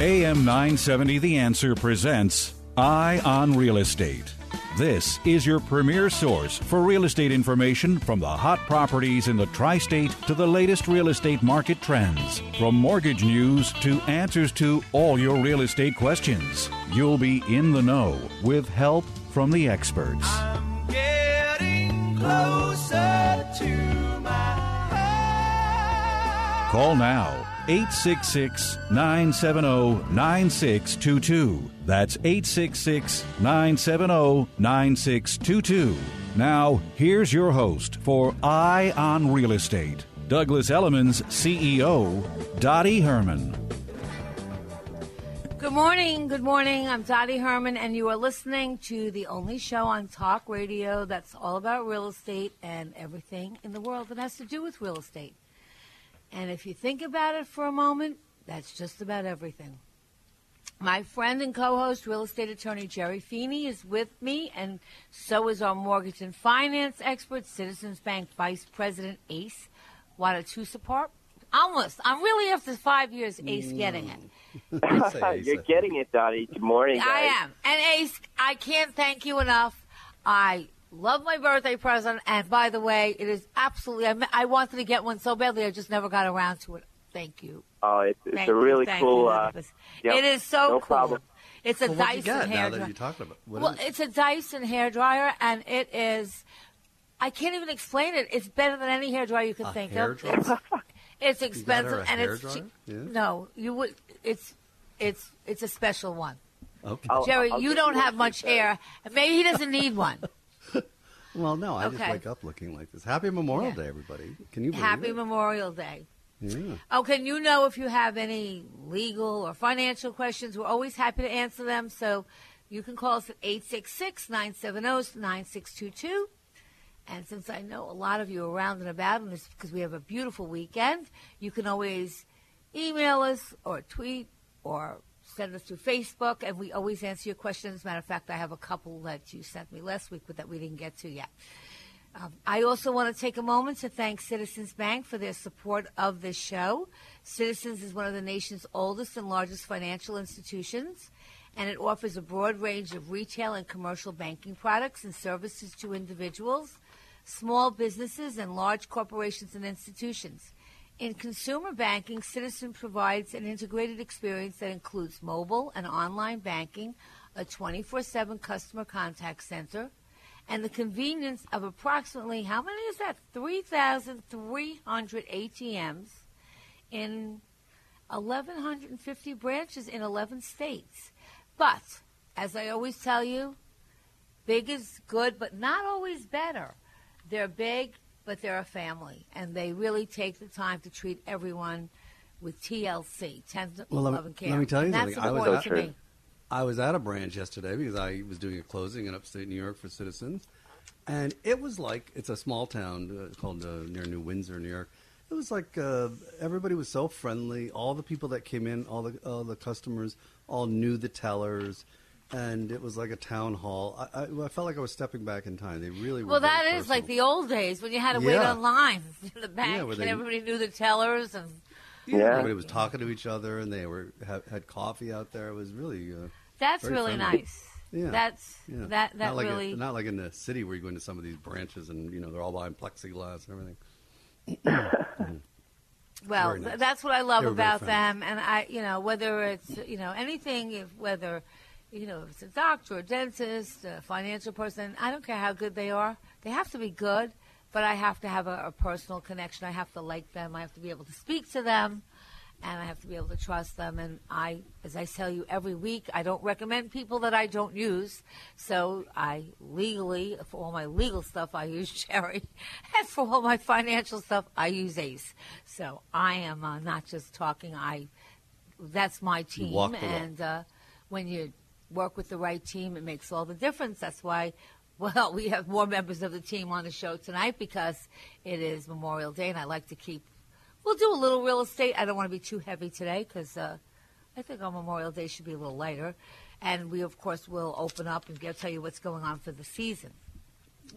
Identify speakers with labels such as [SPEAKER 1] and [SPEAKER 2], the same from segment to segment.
[SPEAKER 1] AM 970 The Answer presents Eye on Real Estate. This is your premier source for real estate information from the hot properties in the tri state to the latest real estate market trends. From mortgage news to answers to all your real estate questions. You'll be in the know with help from the experts. Call now 866 970 9622. That's 866 970 9622. Now, here's your host for Eye on Real Estate, Douglas Elliman's CEO, Dottie Herman.
[SPEAKER 2] Good morning. Good morning. I'm Dottie Herman, and you are listening to the only show on talk radio that's all about real estate and everything in the world that has to do with real estate. And if you think about it for a moment, that's just about everything. My friend and co host, real estate attorney Jerry Feeney, is with me, and so is our mortgage and finance expert, Citizens Bank Vice President Ace Watanasuparp. Almost. I'm really after five years, Ace, getting mm. it.
[SPEAKER 3] You're getting it, Dottie. Good morning. Guys.
[SPEAKER 2] I am. And Ace, I can't thank you enough. I love my birthday present, and by the way, it is absolutely. I, I wanted to get one so badly, I just never got around to it. Thank you.
[SPEAKER 3] Oh, it's, it's
[SPEAKER 2] Thank
[SPEAKER 3] a really
[SPEAKER 2] thank
[SPEAKER 3] cool.
[SPEAKER 2] you.
[SPEAKER 3] Uh, yep,
[SPEAKER 2] it is so
[SPEAKER 3] no
[SPEAKER 2] cool.
[SPEAKER 3] problem.
[SPEAKER 2] It's a
[SPEAKER 4] Well, what'd you
[SPEAKER 2] Dyson
[SPEAKER 4] get now
[SPEAKER 2] hair
[SPEAKER 4] that
[SPEAKER 2] dryer.
[SPEAKER 4] you're talking about? What
[SPEAKER 2] well,
[SPEAKER 4] is it?
[SPEAKER 2] it's a Dyson hair dryer, and it is. I can't even explain it. It's better than any hair dryer you can
[SPEAKER 4] A
[SPEAKER 2] think
[SPEAKER 4] hair
[SPEAKER 2] of.
[SPEAKER 4] dryer?
[SPEAKER 2] It's, it's
[SPEAKER 4] You got her
[SPEAKER 2] expensive, and it's
[SPEAKER 4] dryer?
[SPEAKER 2] cheap.
[SPEAKER 4] Yeah.
[SPEAKER 2] No, you would. It's it's it's a special one.
[SPEAKER 4] Okay.
[SPEAKER 3] I'll-
[SPEAKER 2] Jerry,
[SPEAKER 3] I'll
[SPEAKER 2] you don't have much
[SPEAKER 3] Jerry.
[SPEAKER 2] hair. Maybe he doesn't need one.
[SPEAKER 4] Well, no, I just wake up looking like this. Happy Memorial
[SPEAKER 2] Yeah.
[SPEAKER 4] Day, everybody. Can you believe
[SPEAKER 2] Happy
[SPEAKER 4] it?
[SPEAKER 2] Memorial Day.
[SPEAKER 4] Yeah.
[SPEAKER 2] Oh, can you know if you have any legal or financial questions? We're always happy to answer them. So you can call us at 866 970 9622. And since I know a lot of you are around and about, and it's because we have a beautiful weekend, you can always email us or tweet or send us through Facebook, and we always answer your questions. Matter of fact, I have a couple that you sent me last week, but that we didn't get to yet. Um, I also want to take a moment to thank Citizens Bank for their support of this show. Citizens is one of the nation's oldest and largest financial institutions, and it offers a broad range of retail and commercial banking products and services to individuals, small businesses, and large corporations and institutions. In consumer banking, Citizen provides an integrated experience that includes mobile and online banking, a 24 7 customer contact center, and the convenience of approximately how many is that? 3,300 ATMs in 1,150 branches in 11 states. But, as I always tell you, big is good, but not always better. They're big, but they're a family, and they really take the time to treat everyone with TLC, tender
[SPEAKER 4] Well,
[SPEAKER 2] love and care.
[SPEAKER 4] let me tell you
[SPEAKER 2] that's
[SPEAKER 4] something. I was
[SPEAKER 2] me.
[SPEAKER 4] I was at a branch yesterday because I was doing a closing in upstate New York for Citizens, and it was like it's a small town uh, called uh, near New Windsor, New York. It was like uh, everybody was so friendly. All the people that came in, all the all the customers, all knew the tellers, and it was like a town hall. I, I, I felt like I was stepping back in time. They really were
[SPEAKER 2] Well,
[SPEAKER 4] very
[SPEAKER 2] that is like the old days when you had to wait
[SPEAKER 4] Yeah.
[SPEAKER 2] on lines in the bank,
[SPEAKER 4] where
[SPEAKER 2] and everybody knew the tellers. And
[SPEAKER 3] Yeah.
[SPEAKER 4] Everybody was talking to each other, and they were had, had coffee out there. It was really. Uh,
[SPEAKER 2] that's really
[SPEAKER 4] friendly.
[SPEAKER 2] nice.
[SPEAKER 4] Yeah.
[SPEAKER 2] That's
[SPEAKER 4] Yeah.
[SPEAKER 2] that that
[SPEAKER 4] not like
[SPEAKER 2] really.
[SPEAKER 4] not like in the city where you go into some of these branches and you know they're all behind plexiglass and everything.
[SPEAKER 2] Well,
[SPEAKER 4] nice.
[SPEAKER 2] th- that's what I love
[SPEAKER 4] They were very
[SPEAKER 2] about them, and I, you know, whether it's you know anything, if whether you know if it's a doctor, a dentist, a financial person, I don't care how good they are. They have to be good, but I have to have a, a personal connection. I have to like them. I have to be able to speak to them, and I have to be able to trust them. And I, as I tell you every week, I don't recommend people that I don't use. So I legally, for all my legal stuff, I use Jerry, and for all my financial stuff, I use Ace. So I am uh, not just talking. I that's my team, and uh, when you work with the right team, it makes all the difference. That's why. Well, we have more members of the team on the show tonight because it is Memorial Day, and I like to keep We'll do a little real estate. I don't want to be too heavy today because uh, I think on Memorial Day should be a little lighter. And we, of course, will open up and get, tell you what's going on for the season.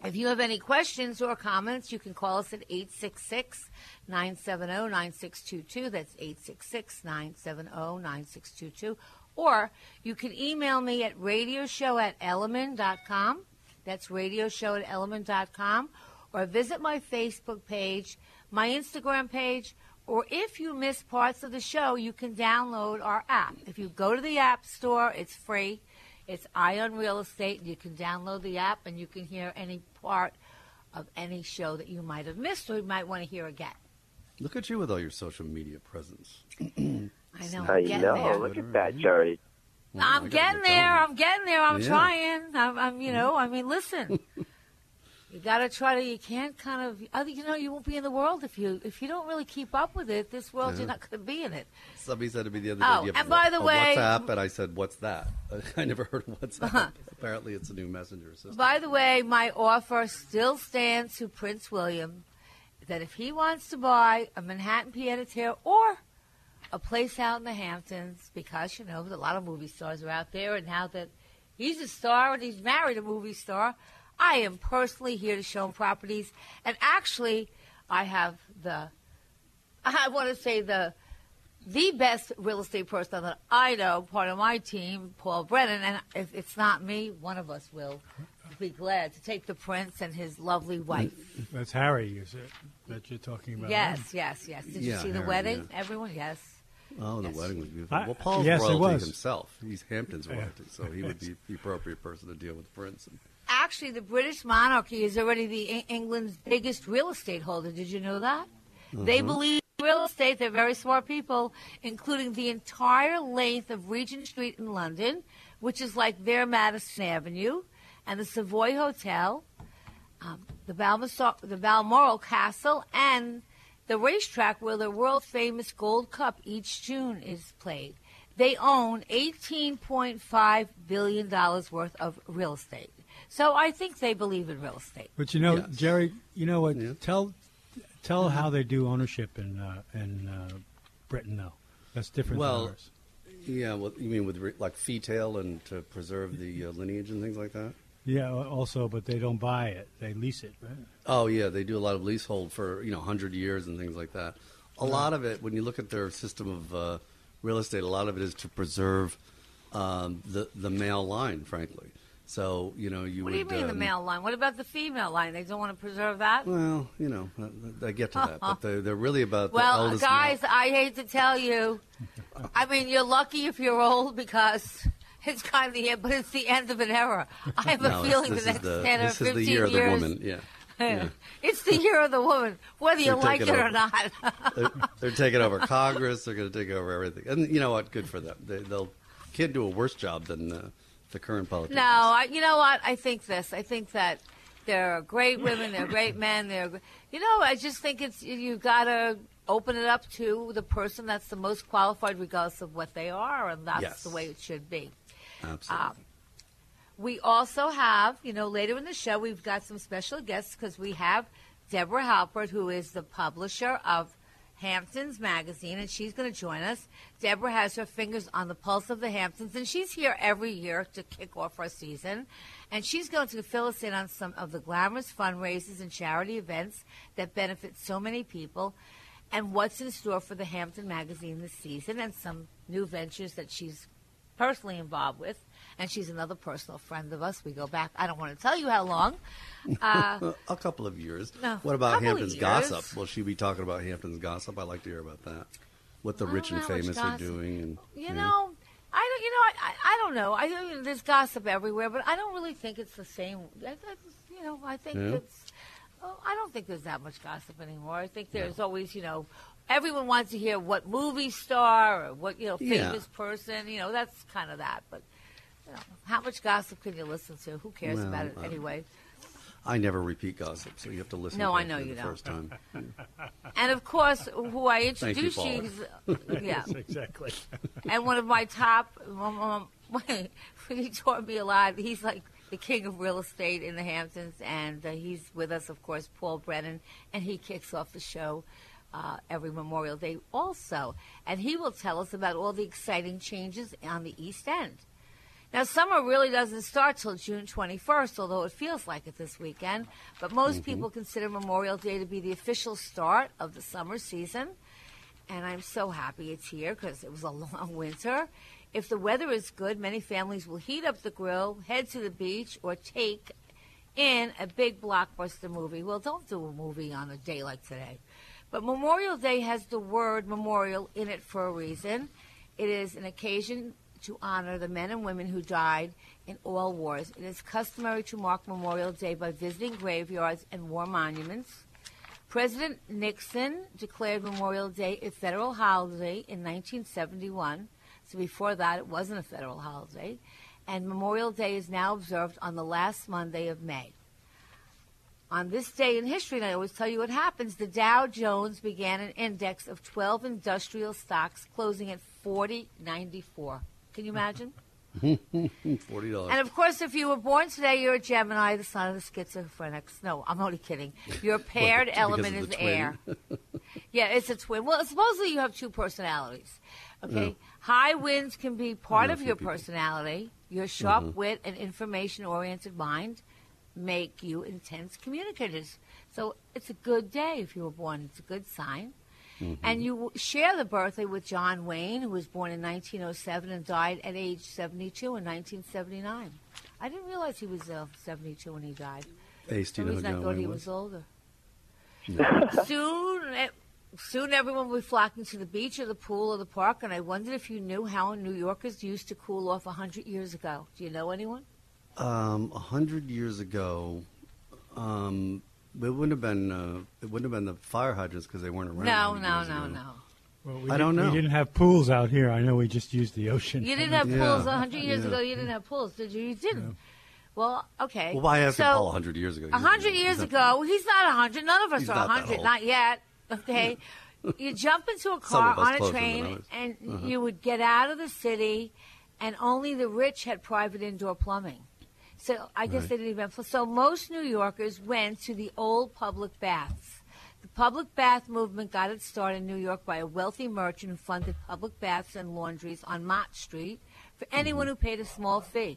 [SPEAKER 2] If you have any questions or comments, you can call us at 866 970 9622. That's 866 970 9622. Or you can email me at radioshow at elliman.com. That's radioshow at elliman.com. Or visit my Facebook page my Instagram page, or if you miss parts of the show, you can download our app. If you go to the App Store, it's free. It's Eye on Real Estate. You can download the app and you can hear any part of any show that you might have missed or you might want to hear again.
[SPEAKER 4] Look at you with all your social media presence.
[SPEAKER 2] I know.
[SPEAKER 3] I know.
[SPEAKER 2] there.
[SPEAKER 3] Look at that, Jerry.
[SPEAKER 4] Well, I
[SPEAKER 2] I'm getting there. I'm getting there. I'm
[SPEAKER 4] Yeah.
[SPEAKER 2] trying. I'm, I'm, you know, I mean, listen. you got to try to. You can't kind of. Other, you know, you won't be in the world if you if you don't really keep up with it. This world,
[SPEAKER 4] Yeah.
[SPEAKER 2] you're not going to be in it.
[SPEAKER 4] Somebody said to me the other day,
[SPEAKER 2] Oh,
[SPEAKER 4] "Do you have
[SPEAKER 2] and by the
[SPEAKER 4] a
[SPEAKER 2] way-
[SPEAKER 4] WhatsApp?" And I said, "What's that?" I never heard of WhatsApp. Uh-huh. Apparently, it's a new messenger system.
[SPEAKER 2] By the way, my offer still stands to Prince William that if he wants to buy a Manhattan pied a terre or a place out in the Hamptons, because you know a lot of movie stars are out there, and now that he's a star and he's married a movie star, I am personally here to show him properties. And actually, I have the I want to say the the best real estate person that I know, part of my team, Paul Brennan, and if it's not me, one of us will be glad to take the prince and his lovely wife.
[SPEAKER 5] That's Harry, is it? That you're talking about?
[SPEAKER 2] Yes, yes, yes. Did
[SPEAKER 4] Yeah,
[SPEAKER 2] you see the
[SPEAKER 4] Harry,
[SPEAKER 2] wedding?
[SPEAKER 4] yeah.
[SPEAKER 2] Everyone, yes.
[SPEAKER 4] Oh, the
[SPEAKER 2] Yes.
[SPEAKER 4] wedding was beautiful.
[SPEAKER 5] I-
[SPEAKER 4] well, Paul's
[SPEAKER 5] yes, it
[SPEAKER 4] royalty
[SPEAKER 5] was.
[SPEAKER 4] himself. He's Hampton's
[SPEAKER 5] Yeah.
[SPEAKER 4] royalty, so he would be the appropriate person to deal with the prince.
[SPEAKER 2] Actually, the British monarchy is already the England's biggest real estate holder. Did you know that? They believe in real estate. They're very smart people, including the entire length of Regent Street in London, which is like their Madison Avenue, and the Savoy Hotel, um, the, Balmoral, the Balmoral Castle, and the racetrack where the world famous Gold Cup each June is played. They own $18.5 billion worth of real estate. So I think they believe in real estate.
[SPEAKER 5] But you know,
[SPEAKER 4] Yes.
[SPEAKER 5] Jerry, you know what?
[SPEAKER 4] Yeah.
[SPEAKER 5] Tell tell how they do ownership in uh, in uh, Britain, though. That's different
[SPEAKER 4] Well,
[SPEAKER 5] than ours.
[SPEAKER 4] Yeah, well, you mean with re- like fee tail and to preserve the uh, lineage and things like that?
[SPEAKER 5] Yeah, also, but they don't buy it; they lease it. Right?
[SPEAKER 4] Oh yeah, they do a lot of leasehold for you know hundred years and things like that. A lot of it, when you look at their system of uh, real estate, a lot of it is to preserve um, the the male line, frankly. So you know you
[SPEAKER 2] What
[SPEAKER 4] would.
[SPEAKER 2] do you mean the
[SPEAKER 4] um,
[SPEAKER 2] male line? What about the female line? They don't want to preserve that?
[SPEAKER 4] Well, you know, I, I get to that, but they're, they're really about the
[SPEAKER 2] Well, guys,
[SPEAKER 4] male.
[SPEAKER 2] I hate to tell you. I mean, you're lucky if you're old because it's kind of the end, but it's the end of an era. I have a
[SPEAKER 4] No,
[SPEAKER 2] feeling
[SPEAKER 4] this
[SPEAKER 2] the next
[SPEAKER 4] the,
[SPEAKER 2] 10 or
[SPEAKER 4] this is the year of the woman. Yeah, yeah.
[SPEAKER 2] it's the year of the woman, whether you
[SPEAKER 4] They're
[SPEAKER 2] like it
[SPEAKER 4] taking
[SPEAKER 2] or
[SPEAKER 4] over.
[SPEAKER 2] not.
[SPEAKER 4] they're, they're taking over Congress. They're going to take over everything, and you know what? Good for them. They, they'll can't do a worse job than uh, the current politicians.
[SPEAKER 2] No, I, you know what? I think this. I think that there are great women, there are great men. There, you know, I just think it's you got to open it up to the person that's the most qualified, regardless of what they are, and that's
[SPEAKER 4] Yes.
[SPEAKER 2] the way it should be.
[SPEAKER 4] Absolutely.
[SPEAKER 2] Um, we also have, you know, later in the show, we've got some special guests because we have Deborah Halpert, who is the publisher of Hamptons Magazine, and she's going to join us. Deborah has her fingers on the pulse of the Hamptons, and she's here every year to kick off our season. And she's going to fill us in on some of the glamorous fundraisers and charity events that benefit so many people, and what's in store for the Hampton Magazine this season, and some new ventures that she's personally involved with, and she's another personal friend of us. We go back. I don't want to tell you how long. Uh,
[SPEAKER 4] a couple of years.
[SPEAKER 2] No,
[SPEAKER 4] what about Hampton's gossip? Will she be talking about Hampton's gossip? I'd like to hear about that. What the rich and famous are doing, and
[SPEAKER 2] you know, I don't. You know, I, I, don't know. I there's gossip everywhere, but I don't really think it's the same. I, I, you know, I think
[SPEAKER 4] Yeah?
[SPEAKER 2] it's. Oh, I don't think there's that much gossip anymore. I think there's always, you know, everyone wants to hear what movie star or what, you know,
[SPEAKER 4] Yeah.
[SPEAKER 2] famous person. You know, that's kind of that. But, you know, how much gossip can you listen to? Who cares
[SPEAKER 4] Well,
[SPEAKER 2] about it
[SPEAKER 4] uh,
[SPEAKER 2] anyway?
[SPEAKER 4] I never repeat gossip, so you have to listen.
[SPEAKER 2] No, I know you
[SPEAKER 4] the
[SPEAKER 2] don't.
[SPEAKER 4] First time.
[SPEAKER 2] And of course, who I
[SPEAKER 4] Thank you,
[SPEAKER 2] introduced
[SPEAKER 4] Paul.
[SPEAKER 2] you, is- yeah,
[SPEAKER 5] Yes, exactly.
[SPEAKER 2] and one of my top. Um, um, he taught me a lot. He's like the king of real estate in the Hamptons, and uh, he's with us, of course, Paul Brennan, and he kicks off the show uh, every Memorial Day also, and he will tell us about all the exciting changes on the East End. Now, summer really doesn't start till June 21st, although it feels like it this weekend. But most people consider Memorial Day to be the official start of the summer season. And I'm so happy it's here because it was a long winter. If the weather is good, many families will heat up the grill, head to the beach, or take in a big blockbuster movie. Well, don't do a movie on a day like today. But Memorial Day has the word memorial in it for a reason. It is an occasion to honor the men and women who died in all wars. It is customary to mark Memorial Day by visiting graveyards and war monuments. President Nixon declared Memorial Day a federal holiday in 1971. So before that, it wasn't a federal holiday. And Memorial Day is now observed on the last Monday of May. On this day in history, and I always tell you what happens, the Dow Jones began an index of 12 industrial stocks closing at 4094. Can you imagine?
[SPEAKER 4] Forty dollars.
[SPEAKER 2] And of course, if you were born today, you're a Gemini, the son of the schizophrenics. No, I'm only kidding. Your paired
[SPEAKER 4] because
[SPEAKER 2] element is air. yeah, it's a twin. Well, supposedly you have two personalities. Okay,
[SPEAKER 4] Yeah.
[SPEAKER 2] high winds can be part of your
[SPEAKER 4] people.
[SPEAKER 2] personality. Your sharp
[SPEAKER 4] Mhm.
[SPEAKER 2] wit and information-oriented mind make you intense communicators. So it's a good day if you were born. It's a good sign. And you share the birthday with John Wayne, who was born in 1907 and died at age 72 in 1979. I didn't realize he was uh, 72 when he died.
[SPEAKER 4] Ace,
[SPEAKER 2] For
[SPEAKER 4] do you know
[SPEAKER 2] reason,
[SPEAKER 4] who
[SPEAKER 2] I thought
[SPEAKER 4] Wayne
[SPEAKER 2] he
[SPEAKER 4] was?
[SPEAKER 2] was older. soon, eh, soon everyone will be flocking to the beach or the pool or the park, and I wondered if you knew how New Yorkers used to cool off 100 years ago. Do you know anyone?
[SPEAKER 4] Um, a hundred years ago, um, it wouldn't have been uh, it wouldn't have been the fire hydrants because they weren't around.
[SPEAKER 2] No, no, no,
[SPEAKER 4] ago.
[SPEAKER 2] no.
[SPEAKER 5] Well, we
[SPEAKER 4] I
[SPEAKER 5] did-
[SPEAKER 4] don't know.
[SPEAKER 5] We didn't have pools out here. I know we just used the ocean.
[SPEAKER 2] You didn't have
[SPEAKER 4] Yeah,
[SPEAKER 2] pools 100 years
[SPEAKER 4] yeah.
[SPEAKER 2] ago. You didn't have pools, did you? You didn't. Well, okay.
[SPEAKER 4] Well, why ask
[SPEAKER 2] so,
[SPEAKER 4] Paul a hundred years ago?
[SPEAKER 2] A hundred years ago, he's not a hundred. None of us are a hundred, not yet. Okay, you jump into a car on a train, and
[SPEAKER 4] Uh-huh.
[SPEAKER 2] you would get out of the city, and only the rich had private indoor plumbing. So I guess
[SPEAKER 4] Right.
[SPEAKER 2] they didn't even. So most New Yorkers went to the old public baths. The public bath movement got its start in New York by a wealthy merchant who funded public baths and laundries on Mott Street for mm-hmm. anyone who paid a small fee.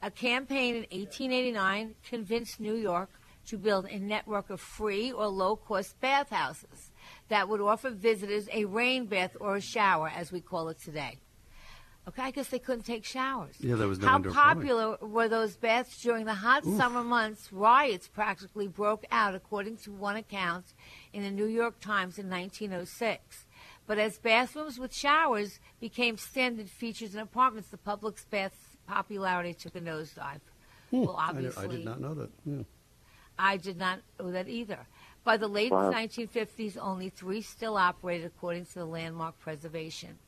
[SPEAKER 2] A campaign in 1889 convinced New York to build a network of free or low cost bathhouses that would offer visitors a rain bath or a shower, as we call it today. Okay, I guess they couldn't take showers.
[SPEAKER 4] Yeah, there was no
[SPEAKER 2] How popular were those baths during the hot summer months? Riots practically broke out, according to one account in the New York Times in 1906. But as bathrooms with showers became standard features in apartments, the public's bath's popularity took a nosedive. Well,
[SPEAKER 4] Hmm. I
[SPEAKER 2] obviously,
[SPEAKER 4] I did not know that. Yeah.
[SPEAKER 2] I did not know that either. By the late
[SPEAKER 3] Wow.
[SPEAKER 2] 1950s, only three still operated according to the landmark preservation.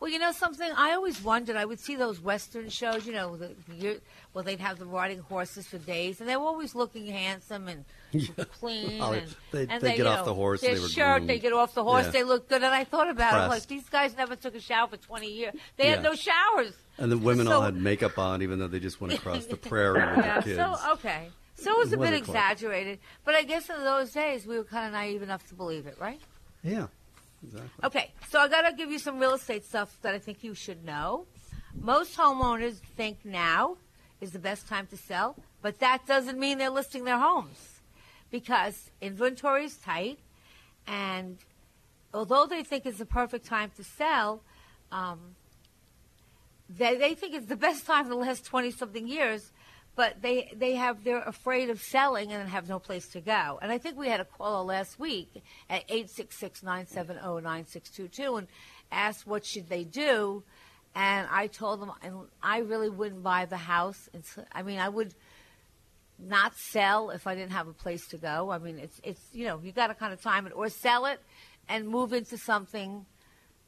[SPEAKER 2] Well, you know something? I always wondered. I would see those Western shows, you know, the, well, they'd have them riding horses for days, and they were always looking handsome and clean.
[SPEAKER 4] Oh,
[SPEAKER 2] and,
[SPEAKER 4] they-
[SPEAKER 2] and
[SPEAKER 4] they
[SPEAKER 2] they
[SPEAKER 4] get off
[SPEAKER 2] know,
[SPEAKER 4] the horse,
[SPEAKER 2] Their
[SPEAKER 4] they were
[SPEAKER 2] shirt, they get off the horse,
[SPEAKER 4] Yeah.
[SPEAKER 2] they look good. And I thought about it, I'm like, these guys never took a shower for 20 years. They had no showers.
[SPEAKER 4] And the women
[SPEAKER 2] So-
[SPEAKER 4] all had makeup on, even though they just went across the prairie with
[SPEAKER 2] Yeah,
[SPEAKER 4] their kids.
[SPEAKER 2] so okay. So it was a bit exaggerated, but I guess in those days we were kind of naive enough to believe it, right?
[SPEAKER 4] Yeah, exactly.
[SPEAKER 2] Okay, so I got to give you some real estate stuff that I think you should know. Most homeowners think now is the best time to sell, but that doesn't mean they're listing their homes because inventory is tight, and although they think it's the perfect time to sell, um, they, they think it's the best time in the last 20 something years but they they have they're afraid of selling and have no place to go and i think we had a caller last week at 866-970-9622 and asked what should they do and i told them and i really wouldn't buy the house until, i mean i would not sell if I didn't have a place to go. I mean, it's it's you know you got to kind of time it or sell it and move into something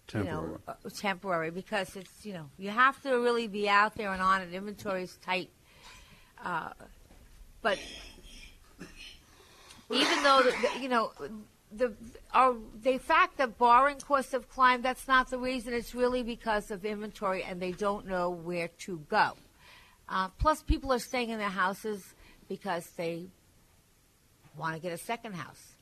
[SPEAKER 4] Temporary.
[SPEAKER 2] you know uh, temporary because it's you know you have to really be out there and on it. Inventory is tight, but even though you know the our the fact that borrowing costs have climbed, that's not the reason. It's really because of inventory and they don't know where to go. Uh, plus, people are staying in their houses because they want to get a second house.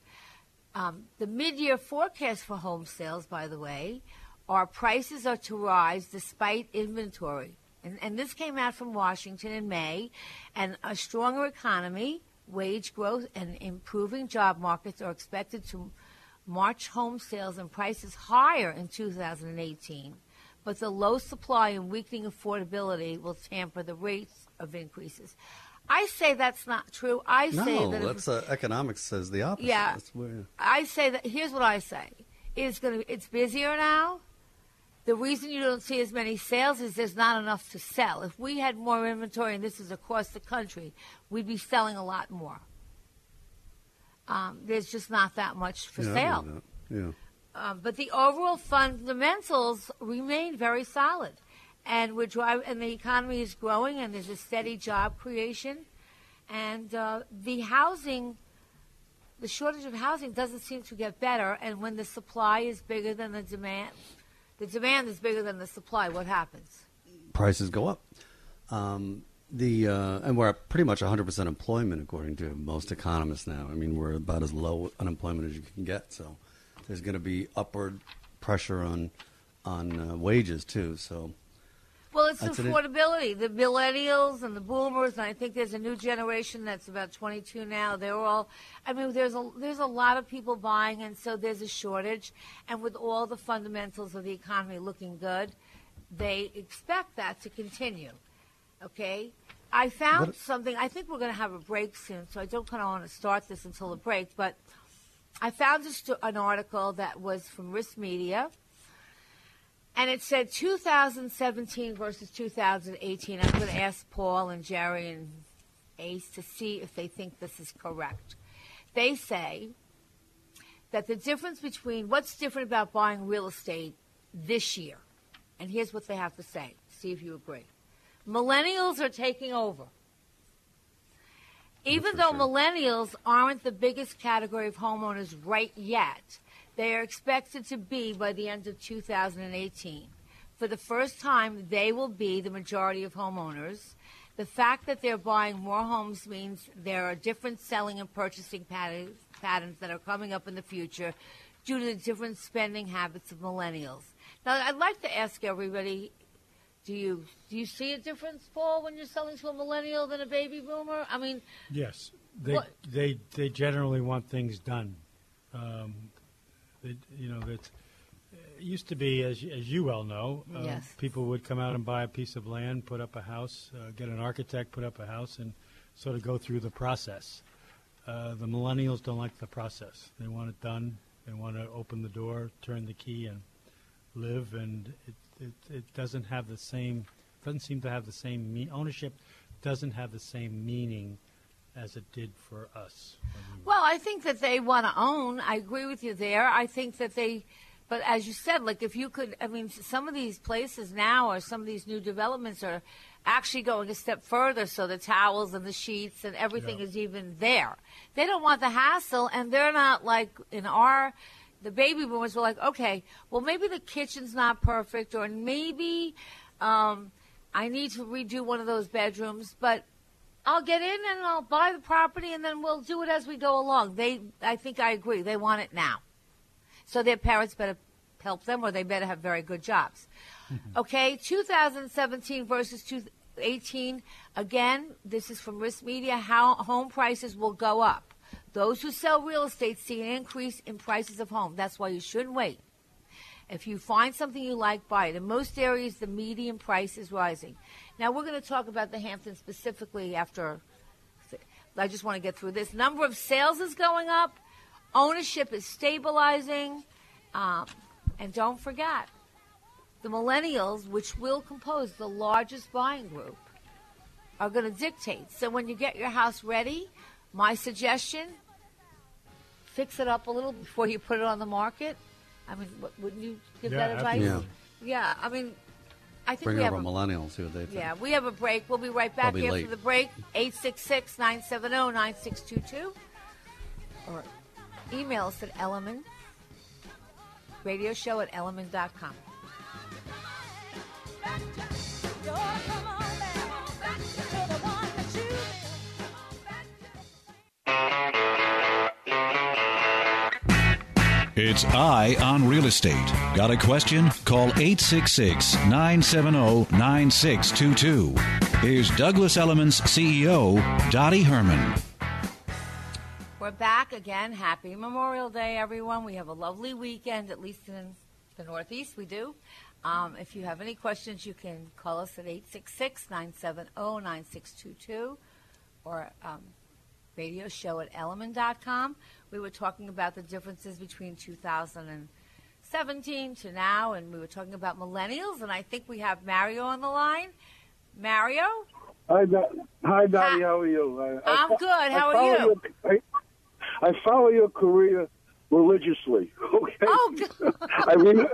[SPEAKER 2] Um, the mid-year forecast for home sales, by the way, are prices are to rise despite inventory. And, and this came out from Washington in May, and a stronger economy, wage growth, and improving job markets are expected to march home sales and prices higher in 2018. But the low supply and weakening affordability will tamper the rates of increases. I say that's not true. I say
[SPEAKER 4] No,
[SPEAKER 2] that if-
[SPEAKER 4] that's uh, economics says the opposite.
[SPEAKER 2] Yeah.
[SPEAKER 4] That's where,
[SPEAKER 2] I say that here's what I say. It's going to it's busier now. The reason you don't see as many sales is there's not enough to sell. If we had more inventory, and this is across the country, we'd be selling a lot more. Um, there's just not that much for
[SPEAKER 4] yeah,
[SPEAKER 2] sale.
[SPEAKER 4] Yeah.
[SPEAKER 2] Um, but the overall fundamentals remain very solid, and we're drive- and the economy is growing, and there's a steady job creation, and uh, the housing, the shortage of housing doesn't seem to get better. And when the supply is bigger than the demand, the demand is bigger than the supply. What happens?
[SPEAKER 4] prices go up. Um, the uh, and we're at pretty much 100% employment according to most economists now. I mean, we're about as low unemployment as you can get. So there's going to be upward pressure on on uh, wages too. So
[SPEAKER 2] Well, it's
[SPEAKER 4] That's an-
[SPEAKER 2] affordability. The millennials and the boomers, and I think there's a new generation that's about 22 now. They're all. I mean, there's a there's a lot of people buying, and so there's a shortage. And with all the fundamentals of the economy looking good, they expect that to continue. Okay. I found
[SPEAKER 4] What-
[SPEAKER 2] something. I think we're going to have a break soon, so I don't kind of want to start this until the break. But I found a sto- an article that was from RISMedia and it said 2017 versus 2018. I'm going to ask Paul and Jerry and Ace to see if they think this is correct. They say that the difference between what's different about buying real estate this year, and here's what they have to say. See if you agree. Millennials are taking over. Even though millennials aren't the biggest category of homeowners right yet, they are expected to be by the end of 2018. For the first time, they will be the majority of homeowners. The fact that they're buying more homes means there are different selling and purchasing patterns, patterns that are coming up in the future due to the different spending habits of millennials. Now, I'd like to ask everybody do you do you see a difference, Paul, when you're selling to a millennial than a baby boomer? I mean,
[SPEAKER 5] Yes, they
[SPEAKER 2] What-
[SPEAKER 5] they they generally want things done. Um, they, you know that it used to be, as as you well know, uh,
[SPEAKER 2] Yes.
[SPEAKER 5] people would come out and buy a piece of land, put up a house, uh, get an architect, put up a house, and sort of go through the process. Uh, the millennials don't like the process. They want it done. They want to open the door, turn the key, and live. And it it, it doesn't have the same doesn't seem to have the same me- ownership doesn't have the same meaning as it did for us. we
[SPEAKER 2] well, I think that they want to own. I agree with you there. I think that they, but as you said, like if you could, I mean, some of these places now or some of these new developments are actually going a step further, so the towels and the sheets and everything
[SPEAKER 5] Yeah.
[SPEAKER 2] is even there. They don't want the hassle, and they're not like in our. The baby boomers were like, okay, well, maybe the kitchen's not perfect, or maybe um, I need to redo one of those bedrooms, but I'll get in and I'll buy the property and then we'll do it as we go along. They, I think I agree. They want it now. So their parents better help them or they better have very good jobs. Mm-hmm. Okay, 2017 versus 2018. Again, this is from RISMedia. How home prices will go up. Those who sell real estate see an increase in prices of home. That's why you shouldn't wait. If you find something you like, buy it. In most areas, the median price is rising. Now, we're going to talk about the Hamptons specifically after. I just want to get through this. Number of sales is going up, ownership is stabilizing, um, and don't forget, the millennials, which will compose the largest buying group, are going to dictate. So when you get your house ready, my suggestion: fix it up a little before you put it on the market. I mean, wouldn't you give
[SPEAKER 5] Yeah,
[SPEAKER 2] that advice?
[SPEAKER 4] absolutely.
[SPEAKER 2] Yeah, I mean, I think
[SPEAKER 4] Bring
[SPEAKER 2] we
[SPEAKER 4] over
[SPEAKER 2] have a,
[SPEAKER 4] millennials, see they think.
[SPEAKER 2] yeah, we have a break. We'll be right back
[SPEAKER 4] Probably
[SPEAKER 2] after
[SPEAKER 4] late.
[SPEAKER 2] the break. 866-970-9622. Or email us at Elliman. Radio show at elliman.com.
[SPEAKER 1] It's Eye on Real Estate. Got a question? Call 866 970 9622. Here's Douglas Elliman's CEO, Dottie Herman.
[SPEAKER 2] We're back again. Happy Memorial Day, everyone. We have a lovely weekend, at least in the Northeast, we do. Um, if you have any questions, you can call us at 866 970 9622 or um, radio show at elliman.com. We were talking about the differences between 2017 to now, and we were talking about millennials, and I think we have Mario on the line. Mario?
[SPEAKER 6] Hi, Hi, Dottie. How are you? I, fo-
[SPEAKER 2] good. How are you?
[SPEAKER 6] Your, I, I follow your career religiously. Okay.
[SPEAKER 2] Oh.
[SPEAKER 6] I read.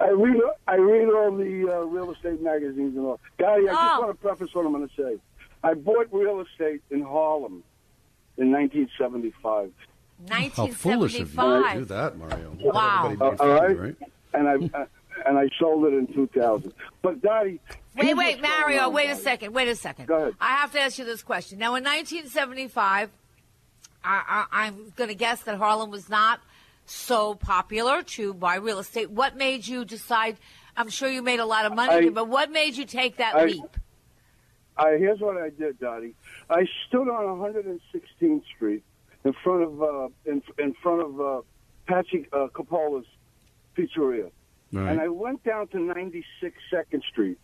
[SPEAKER 6] I read. I read all the uh, real estate magazines and all. Dottie, I
[SPEAKER 2] Oh.
[SPEAKER 6] just want to preface what I'm going to say. I bought real estate in Harlem in 1975,
[SPEAKER 4] How foolish of you to do that, Mario.
[SPEAKER 2] Wow.
[SPEAKER 4] Everybody
[SPEAKER 6] Uh, all
[SPEAKER 4] needs
[SPEAKER 6] right.
[SPEAKER 4] right?
[SPEAKER 6] and I uh, and I sold it in 2000. But Dottie,
[SPEAKER 2] Wait, wait, Mario,
[SPEAKER 6] on,
[SPEAKER 2] wait a second, wait a second.
[SPEAKER 6] Go ahead.
[SPEAKER 2] I have to ask you this question. Now, in 1975, I, I, I'm going to guess that Harlem was not so popular to buy real estate. What made you decide? I'm sure you made a lot of money,
[SPEAKER 6] I-
[SPEAKER 2] but what made you take that
[SPEAKER 6] I-
[SPEAKER 2] leap?
[SPEAKER 6] I, here's what I did, Dottie. I stood on 116th Street in front of uh, in, in front of uh, Patsy uh, Cappola's pizzeria,
[SPEAKER 4] Right.
[SPEAKER 6] and I went down to 96 Second Street,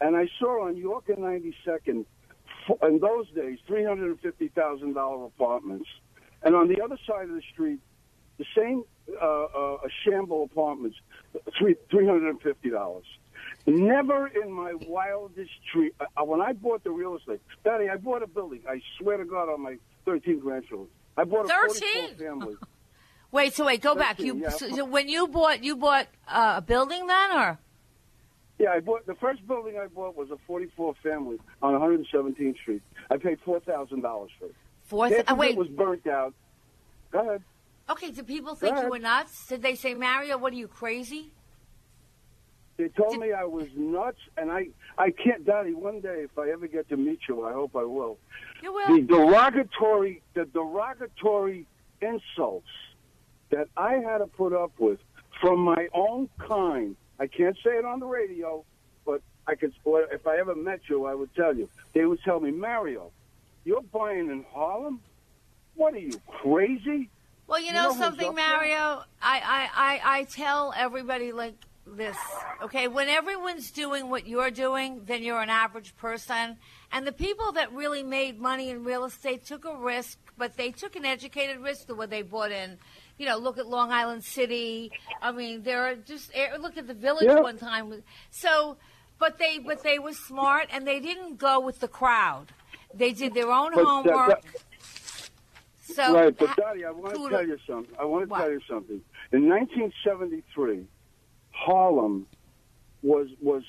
[SPEAKER 6] and I saw on York and 92nd, in those days, three hundred and fifty thousand dollar apartments, and on the other side of the street, the same uh, uh, shamble apartments, three three hundred and fifty dollars. Never in my wildest dream. Uh, when I bought the real estate, Daddy, I bought a building. I swear to God, on my 13 grandchildren, I bought a
[SPEAKER 2] 13?
[SPEAKER 6] 44 family.
[SPEAKER 2] Wait, so wait, go back. You
[SPEAKER 6] yeah.
[SPEAKER 2] so, so when you bought you bought uh, a building then, or
[SPEAKER 6] Yeah, I bought the first building I bought was a 44 family on 117th Street. I paid four thousand dollars for it.
[SPEAKER 2] fourth? Uh, wait,
[SPEAKER 6] it was burnt out. Go ahead.
[SPEAKER 2] okay. Did people think you were nuts? Did they say, Mario, what are you crazy?
[SPEAKER 6] They told me I was nuts, and I I can't, Daddy. One day, if I ever get to meet you, I hope I will.
[SPEAKER 2] You will.
[SPEAKER 6] the derogatory the derogatory insults that I had to put up with from my own kind. I can't say it on the radio, but I could. If I ever met you, I would tell you. They would tell me, Mario, you're buying in Harlem. What are you crazy?
[SPEAKER 2] Well, you
[SPEAKER 6] You
[SPEAKER 2] know,
[SPEAKER 6] know
[SPEAKER 2] something. Mario. I, I, I, I tell everybody like this. Okay, when everyone's doing what you're doing, then you're an average person. And the people that really made money in real estate took a risk, but they took an educated risk the way they bought in. You know, look at Long Island City. I mean, there are just eh, look at the village
[SPEAKER 6] Yeah.
[SPEAKER 2] one time. So, but they but they were smart and they didn't go with the crowd. They did their own
[SPEAKER 6] But
[SPEAKER 2] homework.
[SPEAKER 6] that-
[SPEAKER 2] so,
[SPEAKER 6] right, but Daddy, I want to tell you something. I want to
[SPEAKER 2] What?
[SPEAKER 6] tell you something. In 1973, Harlem was was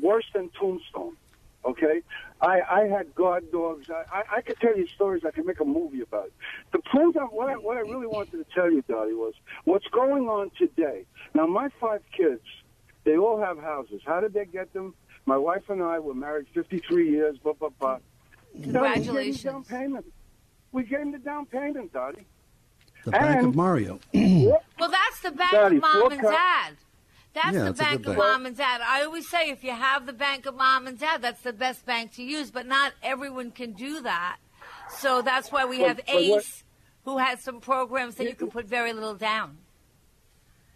[SPEAKER 6] worse than Tombstone. Okay, I, I had guard dogs. I, I, I could tell you stories. I could make a movie about it. The point of what I, what I really wanted to tell you, Dottie, was what's going on today. Now, my five kids, they all have houses. How did they get them? My wife and I were married 53 years. Blah blah blah. Dottie, we gave
[SPEAKER 2] Congratulations.
[SPEAKER 6] down payment. We gave them the down payment, Dottie.
[SPEAKER 4] The Bank of Mario.
[SPEAKER 2] Well, that's the bank
[SPEAKER 6] Daddy,
[SPEAKER 2] of mom and
[SPEAKER 6] cup-
[SPEAKER 2] dad. That's
[SPEAKER 4] Yeah,
[SPEAKER 2] the
[SPEAKER 4] it's
[SPEAKER 2] bank of
[SPEAKER 4] bank.
[SPEAKER 2] mom and dad. I always say if you have the bank of mom and dad, that's the best bank to use, but not everyone can do that. So that's why we
[SPEAKER 6] But-
[SPEAKER 2] have
[SPEAKER 6] but what-
[SPEAKER 2] ACE, who has some programs that you can put very little down.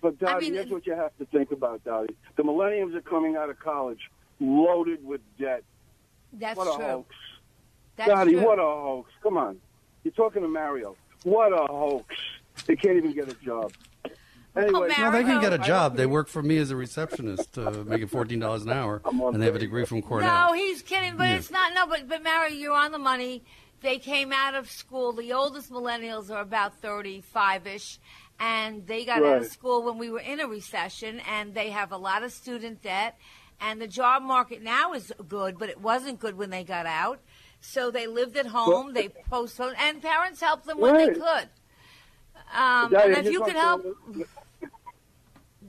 [SPEAKER 6] But Dottie,
[SPEAKER 2] I mean,
[SPEAKER 6] here's what you have to think about, Dottie. The millenniums are coming out of college loaded with debt.
[SPEAKER 2] That's
[SPEAKER 6] what a
[SPEAKER 2] true.
[SPEAKER 6] hoax.
[SPEAKER 2] That's
[SPEAKER 6] Dottie,
[SPEAKER 2] true.
[SPEAKER 6] what a hoax. Come on. You're talking to Mario. What a hoax. They can't even get a job. Anyway,
[SPEAKER 4] No, they can get a job. They work for me as a receptionist, uh, making fourteen dollars an hour, and they have a degree from Cornell.
[SPEAKER 2] No, he's kidding, but
[SPEAKER 4] Yeah.
[SPEAKER 2] it's not. No, but but Mary, you're on the money. They came out of school. The oldest millennials are about thirty-five-ish, and they got out of school when we were in a recession, and they have a lot of student debt. And the job market now is good, but it wasn't good when they got out. So they lived at home. they postponed, and parents helped them when they could. Um,
[SPEAKER 6] Daddy,
[SPEAKER 2] and if you
[SPEAKER 6] want
[SPEAKER 2] could
[SPEAKER 6] to-
[SPEAKER 2] help,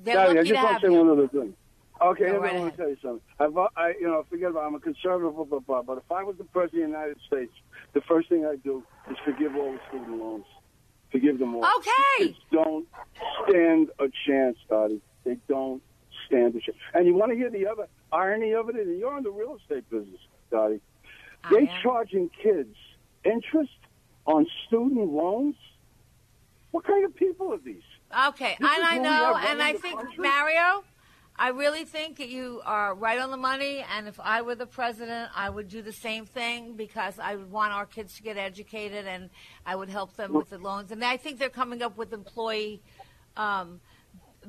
[SPEAKER 2] they're
[SPEAKER 6] Daddy, I just want to say one other thing. Okay,
[SPEAKER 2] Go
[SPEAKER 6] I
[SPEAKER 2] right
[SPEAKER 6] want to tell you something. I've, I, you know, forget about. I'm a conservative, blah blah blah. But if I was the president of the United States, the first thing I'd do is forgive all the student loans. Forgive them all.
[SPEAKER 2] Okay.
[SPEAKER 6] Kids don't stand a chance, Dottie. They don't stand a chance. And you want to hear the other irony of it? And you're in the real estate business, Dottie. They charging kids interest on student loans. What kind of people are these?
[SPEAKER 2] Okay,
[SPEAKER 6] This
[SPEAKER 2] and I know, and I think
[SPEAKER 6] country?
[SPEAKER 2] Mario, I really think that you are right on the money. And if I were the president, I would do the same thing because I would want our kids to get educated, and I would help them with the loans. And I think they're coming up with employee um,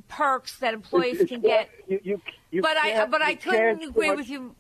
[SPEAKER 2] perks that employees
[SPEAKER 6] It's-
[SPEAKER 2] can get.
[SPEAKER 6] You, you, you
[SPEAKER 2] but I, but I couldn't agree with you.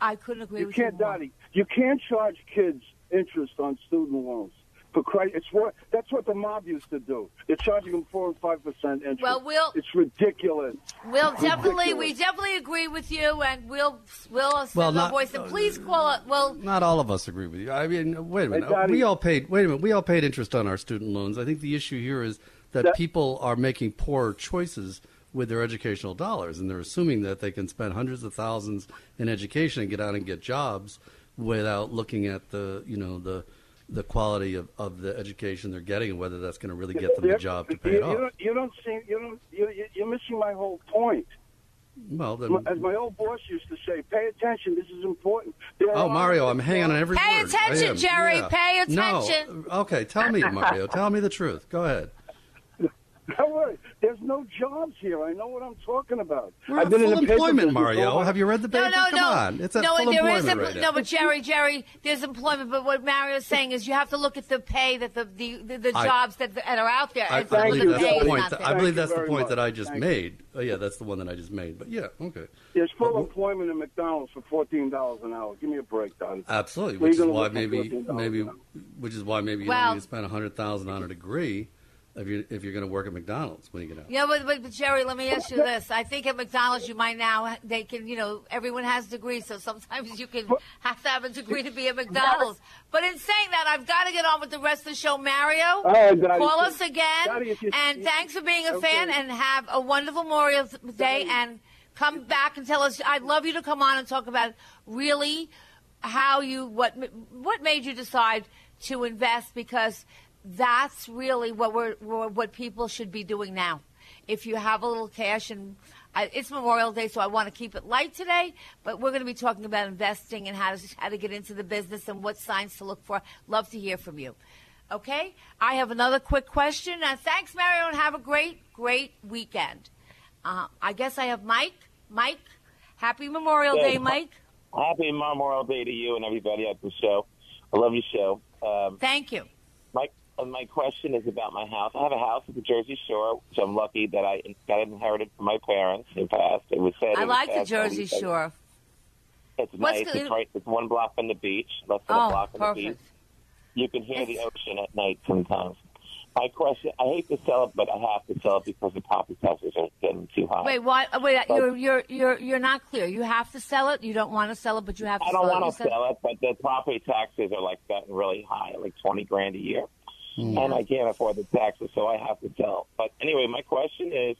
[SPEAKER 2] I couldn't agree with
[SPEAKER 6] You
[SPEAKER 2] with
[SPEAKER 6] can't,
[SPEAKER 2] you. more.
[SPEAKER 6] Dottie. You can't charge kids interest on student loans. For Christ, it's what that's what the mob used to do. They're charging them four and five percent interest.
[SPEAKER 2] Well, we'll-
[SPEAKER 6] it's ridiculous.
[SPEAKER 2] We'll definitely, we definitely agree with you, and we'll we'll send
[SPEAKER 4] Well, not-
[SPEAKER 2] voice. And please call it. Well,
[SPEAKER 4] Not all of us agree with you. I mean, wait a minute.
[SPEAKER 6] Hey, Daddy.
[SPEAKER 4] we all paid. Wait a minute. We all paid interest on our student loans. I think the issue here is that
[SPEAKER 6] That-
[SPEAKER 4] people are making poor choices with their educational dollars, and they're assuming that they can spend hundreds of thousands in education and get out and get jobs without looking at the you know the the quality of, of the education they're getting and whether that's going to really get them the job to pay
[SPEAKER 6] you,
[SPEAKER 4] it
[SPEAKER 6] you
[SPEAKER 4] off.
[SPEAKER 6] don't, you don't see. You don't. You, you- you're missing my whole point.
[SPEAKER 4] Well, then,
[SPEAKER 6] As my old boss used to say, "Pay attention. This is important." There
[SPEAKER 4] Oh, Mario, I'm hanging on every
[SPEAKER 2] Pay
[SPEAKER 4] word. I
[SPEAKER 2] attention. Jerry,
[SPEAKER 4] Yeah.
[SPEAKER 2] pay
[SPEAKER 4] No.
[SPEAKER 2] attention.
[SPEAKER 4] Okay, tell me, Mario. tell me the truth. Go ahead.
[SPEAKER 6] Don't worry. There's no jobs here. I know what I'm talking about.
[SPEAKER 4] We're
[SPEAKER 6] I've
[SPEAKER 4] at
[SPEAKER 6] been in
[SPEAKER 4] full
[SPEAKER 6] the
[SPEAKER 4] employment, Mario.
[SPEAKER 6] all-
[SPEAKER 4] Have you read the paper?
[SPEAKER 2] no,
[SPEAKER 4] Come
[SPEAKER 2] no.
[SPEAKER 4] on. It's at
[SPEAKER 2] no,
[SPEAKER 4] full
[SPEAKER 2] there
[SPEAKER 4] employment
[SPEAKER 2] is
[SPEAKER 4] right
[SPEAKER 2] no, but Jerry, Jerry, there's employment. But what Mario's saying is, you have to look at the pay that the the, the, the
[SPEAKER 4] I-
[SPEAKER 2] jobs that, that are out there.
[SPEAKER 4] I,
[SPEAKER 2] and
[SPEAKER 4] I believe that's the point.
[SPEAKER 2] not
[SPEAKER 4] That,
[SPEAKER 2] there.
[SPEAKER 4] I believe that's the point
[SPEAKER 6] much.
[SPEAKER 4] that I just
[SPEAKER 6] Thank you.
[SPEAKER 4] made. Oh, yeah, that's the one that I just made. But yeah, okay.
[SPEAKER 6] There's full
[SPEAKER 4] But-
[SPEAKER 6] employment in McDonald's for fourteen dollars an hour. Give me a break, Donnie.
[SPEAKER 4] Absolutely, which is why maybe maybe which is why maybe you need to spend a hundred thousand on a degree if you if you're going to work at McDonald's when you get out.
[SPEAKER 2] Yeah, but, but, but Jerry, let me ask you this. I think at McDonald's you might now they can, you know, everyone has degrees, so sometimes you can have to have a degree to be at McDonald's. But in saying that, I've got to get on with the rest of the show. Mario,
[SPEAKER 6] All right, Daddy.
[SPEAKER 2] call us again,
[SPEAKER 6] Daddy, you-
[SPEAKER 2] and thanks for being a
[SPEAKER 6] Okay.
[SPEAKER 2] fan, and have a wonderful Memorial Day, and come back and tell us. I'd love you to come on and talk about really how you what what made you decide to invest because that's really what we're what people should be doing now. If you have a little cash and I, it's Memorial Day, so I want to keep it light today. But we're going to be talking about investing and how to how to get into the business and what signs to look for. Love to hear from you. Okay, I have another quick question. Uh, thanks, Mario, and have a great, great weekend. Uh, I guess I have Mike. Mike, happy Memorial. Day, Mike.
[SPEAKER 3] Happy Memorial Day to you and everybody at the show. I love your show. Um,
[SPEAKER 2] Thank you.
[SPEAKER 3] uh, my question is about my house. I have a house at the Jersey Shore, which I'm lucky that I got it inherited from my parents who passed. It was said
[SPEAKER 2] I like the Jersey Shore.
[SPEAKER 3] It's
[SPEAKER 2] What's
[SPEAKER 3] nice.
[SPEAKER 2] the-
[SPEAKER 3] It's right. It's one block from the beach, less than a
[SPEAKER 2] Oh,
[SPEAKER 3] block from the beach.
[SPEAKER 2] perfect.
[SPEAKER 3] You can hear the ocean at night sometimes. My question: I hate to sell it, but I have to sell it because the property taxes are getting too high.
[SPEAKER 2] Wait, what? Wait, you're you're you're you're not clear. You have to sell it. You don't want to sell it, but you have to
[SPEAKER 3] I don't
[SPEAKER 2] sell
[SPEAKER 3] want
[SPEAKER 2] You
[SPEAKER 3] to sell it, but the property taxes are like gotten really high, like twenty grand a year, and I can't afford the taxes, so I have to sell. But anyway, my question is,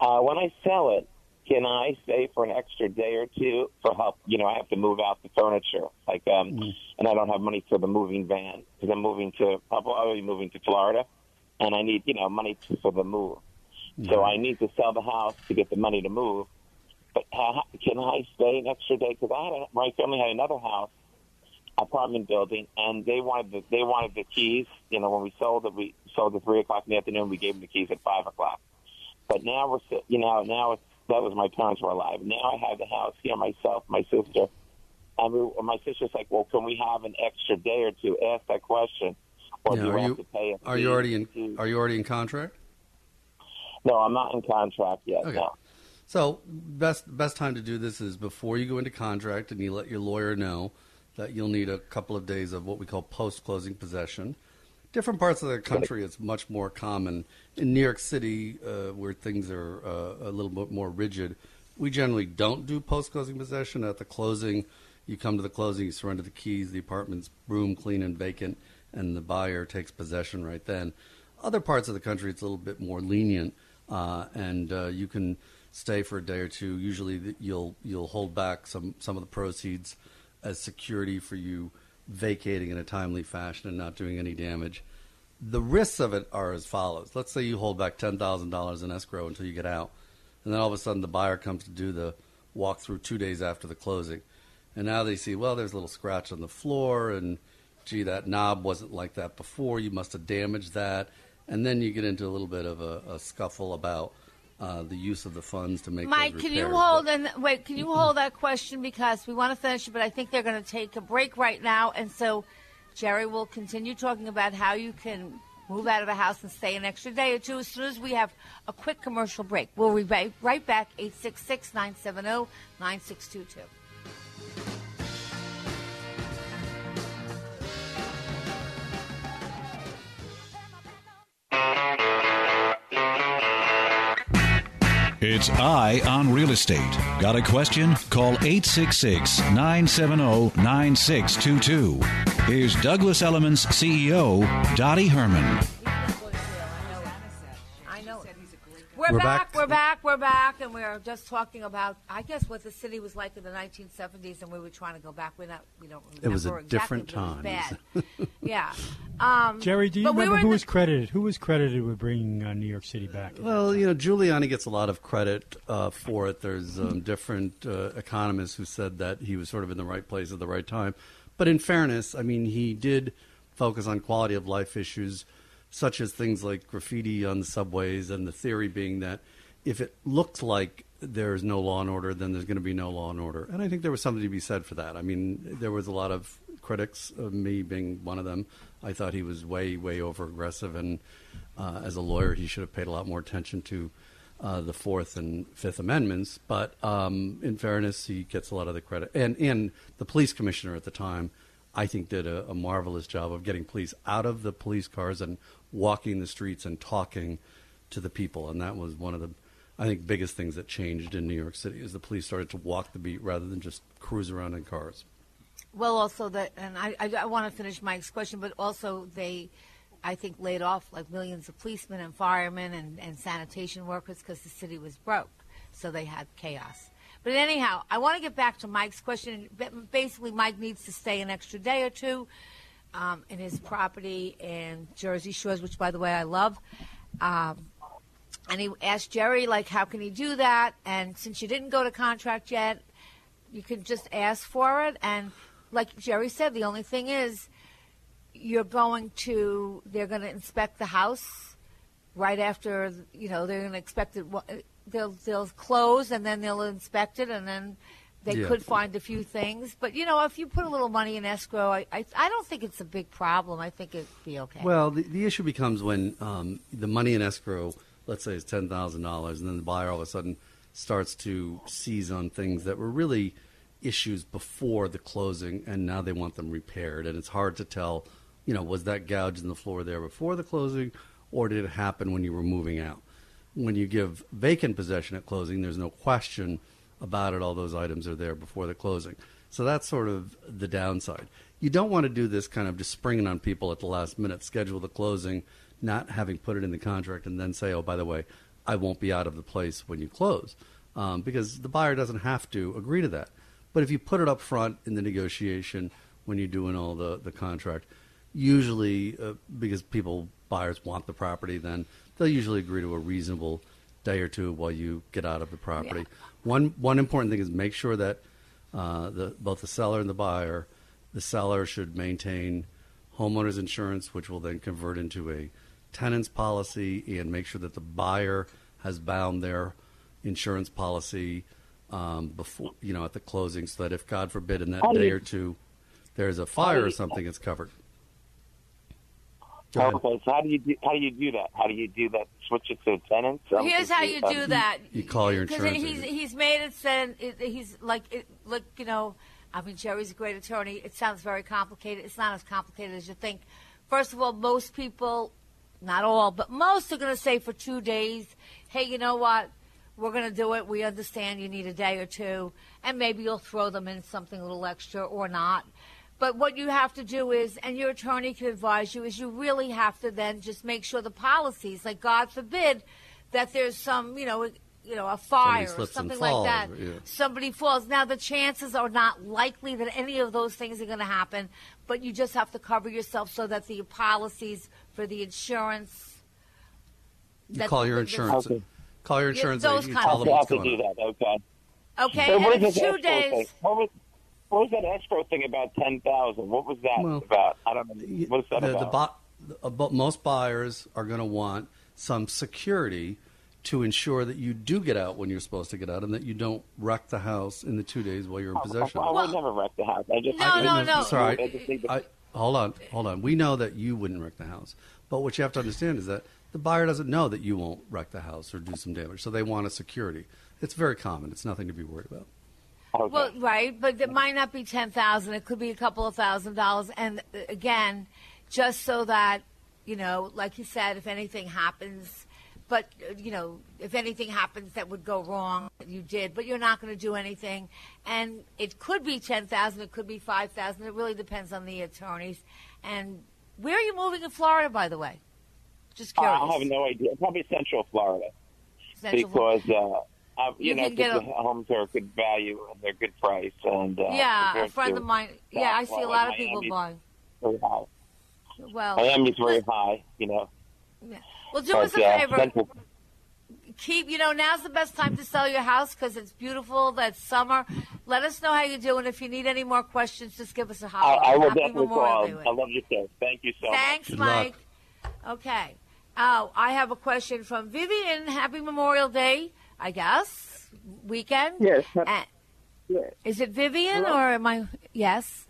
[SPEAKER 3] uh, when I sell it, can I stay for an extra day or two for help? You know, I have to move out the furniture, like, um, and I don't have money for the moving van because I'm moving to, I'll be moving to Florida, and I need, you know, money to, for the move. So I need to sell the house to get the money to move. But uh, can I stay an extra day? Because I had a, my family had another house, apartment building, and they wanted the they wanted the keys. You know, when we sold it, we sold at three o'clock in the afternoon. We gave them the keys at five o'clock. But now we're you know now it's, that was my parents were alive. Now I have the house here myself, my sister, and we, my sister's like, well, can we have an extra day or two? Ask that question, or
[SPEAKER 4] Yeah,
[SPEAKER 3] do you have
[SPEAKER 4] you
[SPEAKER 3] to pay? a
[SPEAKER 4] are you already in
[SPEAKER 3] to-
[SPEAKER 4] are you already in contract?
[SPEAKER 3] No, I'm not in contract yet.
[SPEAKER 4] Okay.
[SPEAKER 3] No.
[SPEAKER 4] So best best time to do this is before you go into contract, and you let your lawyer know that you'll need a couple of days of what we call post closing possession. Different parts of the country, it's much more common. In New York City, uh, where things are uh, a little bit more rigid, we generally don't do post closing possession. At the closing, you come to the closing, you surrender the keys, the apartment's room clean and vacant, and the buyer takes possession right then. Other parts of the country, it's a little bit more lenient, uh, and uh, you can stay for a day or two. Usually, you'll you'll hold back some some of the proceeds as security for you vacating in a timely fashion and not doing any damage. The risks of it are as follows. Let's say you hold back ten thousand dollars in escrow until you get out, and then all of a sudden the buyer comes to do the walkthrough two days after the closing, and now they see well there's a little scratch on the floor and gee that knob wasn't like that before you must have damaged that, and then you get into a little bit of a, a scuffle about uh, the use of the funds to make
[SPEAKER 2] Mike, can you hold and wait? Can you hold that question because we want to finish it, but I think they're going to take a break right now, and so Jerry will continue talking about how you can move out of a house and stay an extra day or two as soon as we have a quick commercial break. We'll be right- right back 866-970-9622.
[SPEAKER 1] It's Eye on Real Estate. Got a question? Call 866 970 9622. Here's Douglas Elliman's CEO, Dottie Herman.
[SPEAKER 2] We're,
[SPEAKER 4] We're
[SPEAKER 2] back,
[SPEAKER 4] back.
[SPEAKER 2] We're back. We're back, and we're just talking about, I guess, what the city was like in the 1970s, and we were trying to go back. We're not. We don't. Remember
[SPEAKER 4] It was a
[SPEAKER 2] exactly,
[SPEAKER 4] different
[SPEAKER 2] but it was
[SPEAKER 4] time.
[SPEAKER 2] Bad. yeah. Um,
[SPEAKER 5] Jerry, do you
[SPEAKER 2] but we
[SPEAKER 5] remember who
[SPEAKER 2] the-
[SPEAKER 5] was credited? Who was credited with bringing uh, New York City back?
[SPEAKER 4] Well, you know, Giuliani gets a lot of credit uh, for it. There's um, different uh, economists who said that he was sort of in the right place at the right time. But in fairness, I mean, he did focus on quality of life issues, such as things like graffiti on the subways, and the theory being that if it looks like there's no law and order, then there's going to be no law and order. And I think there was something to be said for that. I mean, there was a lot of critics, of me being one of them. I thought he was way, way over aggressive, and uh, as a lawyer, he should have paid a lot more attention to uh, the Fourth and Fifth Amendments. But um, in fairness, he gets a lot of the credit. And, and the police commissioner at the time, I think, did a, a marvelous job of getting police out of the police cars and walking the streets and talking to the people. And that was one of the, I think, biggest things that changed in New York City is the police started to walk the beat rather than just cruise around in cars.
[SPEAKER 2] Well, also that, and I, I, I want to finish Mike's question, but also they, I think, laid off like millions of policemen and firemen and, and sanitation workers because the city was broke, so they had chaos. But anyhow, I want to get back to Mike's question. Basically, Mike needs to stay an extra day or two um, in his property in Jersey Shores, which, by the way, I love. Um, and he asked Jerry, like, how can he do that? And since you didn't go to contract yet, you can just ask for it. And like Jerry said, the only thing is you're going to, they're going to inspect the house right after, you know, they're going to expect it. They'll, they'll close and then they'll inspect it and then they
[SPEAKER 4] Yeah.
[SPEAKER 2] could find a few things. But, you know, if you put a little money in escrow, I, I, I don't think it's a big problem. I think it'd be okay.
[SPEAKER 4] Well, the, the issue becomes when um, the money in escrow, let's say, is ten thousand dollars, and then the buyer all of a sudden starts to seize on things that were really issues before the closing, and now they want them repaired, and it's hard to tell. You know, was that gouge in the floor there before the closing, or did it happen when you were moving out? When you give vacant possession at closing, there's no question about it. All those items are there before the closing. So that's sort of the downside. You don't want to do this kind of just springing on people at the last minute, schedule the closing, not having put it in the contract, and then say, oh, by the way, I won't be out of the place when you close. Um, because the buyer doesn't have to agree to that. But if you put it up front in the negotiation when you're doing all the, the contract, usually uh, because people, buyers want the property, then they'll usually agree to a reasonable day or two while you get out of the property. One one important thing is make sure that uh, the both the seller and the buyer, the seller should maintain homeowners insurance, which will then convert into a tenant's policy, and make sure that the buyer has bound their insurance policy um, before you know at the closing, so that if God forbid in that day or two there's a fire or something, it's covered. Go ahead.
[SPEAKER 3] Okay, so how do you do how do you do that? How do you do that? Switch it to tenants? I'm
[SPEAKER 2] Here's how you do
[SPEAKER 3] Um,
[SPEAKER 2] that.
[SPEAKER 4] You call your
[SPEAKER 2] Because
[SPEAKER 4] insurance
[SPEAKER 2] he's
[SPEAKER 4] agent.
[SPEAKER 2] he's made it sound it, he's like it, like you know. I mean, Jerry's a great attorney. It sounds very complicated. It's not as complicated as you think. First of all, most people, not all, but most are going to say for two days, "Hey, you know what? We're going to do it. We understand you need a day or two, and maybe you'll throw them in something a little extra or not." But what you have to do is, and your attorney can advise you, is you really have to then just make sure the policies, like God forbid, that there's some, you know, you know, a fire or something
[SPEAKER 4] falls,
[SPEAKER 2] like that.
[SPEAKER 4] yeah.
[SPEAKER 2] Somebody falls. Now the chances are not likely that any of those things are going to happen, but you just have to cover yourself so that the policies for the insurance.
[SPEAKER 4] You call your
[SPEAKER 2] that-
[SPEAKER 4] insurance.
[SPEAKER 3] Okay.
[SPEAKER 4] Call your
[SPEAKER 2] Yeah,
[SPEAKER 4] insurance
[SPEAKER 2] those
[SPEAKER 4] agent. You
[SPEAKER 2] kind
[SPEAKER 4] tell
[SPEAKER 2] of
[SPEAKER 4] them
[SPEAKER 3] I'll have
[SPEAKER 4] what's
[SPEAKER 3] to
[SPEAKER 4] going
[SPEAKER 3] do
[SPEAKER 4] on.
[SPEAKER 3] that. Okay.
[SPEAKER 2] Okay,
[SPEAKER 3] So
[SPEAKER 2] and it's two
[SPEAKER 3] escrow thing?
[SPEAKER 2] days.
[SPEAKER 3] What was that escrow thing about ten thousand? What was that
[SPEAKER 4] Well,
[SPEAKER 3] about? I don't know. What's that
[SPEAKER 4] the, the
[SPEAKER 3] about?
[SPEAKER 4] bu- uh, most buyers are going to want some security to ensure that you do get out when you're supposed to get out and that you don't wreck the house in the two days while you're in oh, possession.
[SPEAKER 3] I, I would never wreck the house. I just
[SPEAKER 2] No,
[SPEAKER 3] I,
[SPEAKER 2] no,
[SPEAKER 3] I,
[SPEAKER 2] no.
[SPEAKER 4] Sorry,
[SPEAKER 3] I just think that-
[SPEAKER 4] I, hold on, hold on. We know that you wouldn't wreck the house, but what you have to understand is that the buyer doesn't know that you won't wreck the house or do some damage, so they want a security. It's very common. It's nothing to be worried about.
[SPEAKER 3] Okay.
[SPEAKER 2] Well, right, but it might not be ten thousand. It could be a couple of thousand dollars. And uh, again, just so that you know, like you said, if anything happens, but uh, you know, if anything happens that would go wrong, you did, but you're not going to do anything. And it could be ten thousand. It could be five thousand. It really depends on the attorneys. And where are you moving in Florida, by the way? Just curious.
[SPEAKER 3] I have no idea. Probably Central Florida
[SPEAKER 2] Central-
[SPEAKER 3] because uh, uh, you,
[SPEAKER 2] You
[SPEAKER 3] know
[SPEAKER 2] can get
[SPEAKER 3] 'cause
[SPEAKER 2] a-
[SPEAKER 3] the homes are a good value and they're good price and uh,
[SPEAKER 2] yeah, a
[SPEAKER 3] compared
[SPEAKER 2] friend
[SPEAKER 3] to
[SPEAKER 2] of mine. Yeah, I see a lot of people buying.
[SPEAKER 3] Very high.
[SPEAKER 2] Well,
[SPEAKER 3] Miami's very high. You know.
[SPEAKER 2] well, do us a
[SPEAKER 3] uh,
[SPEAKER 2] favor.
[SPEAKER 3] Central,
[SPEAKER 2] keep you know now's the best time to sell your house because it's beautiful that's summer let us know how you do and if you need any more questions just give us a holler
[SPEAKER 3] I will
[SPEAKER 2] Happy
[SPEAKER 3] definitely
[SPEAKER 2] Memorial
[SPEAKER 3] call.
[SPEAKER 2] Day.
[SPEAKER 3] I love your show. Thank you so much.
[SPEAKER 2] thanks
[SPEAKER 4] Good
[SPEAKER 2] mike
[SPEAKER 4] luck.
[SPEAKER 2] okay oh i have a question from vivian happy memorial day i guess weekend
[SPEAKER 7] Yes.
[SPEAKER 2] Uh,
[SPEAKER 7] Yes.
[SPEAKER 2] is it vivian or am i yes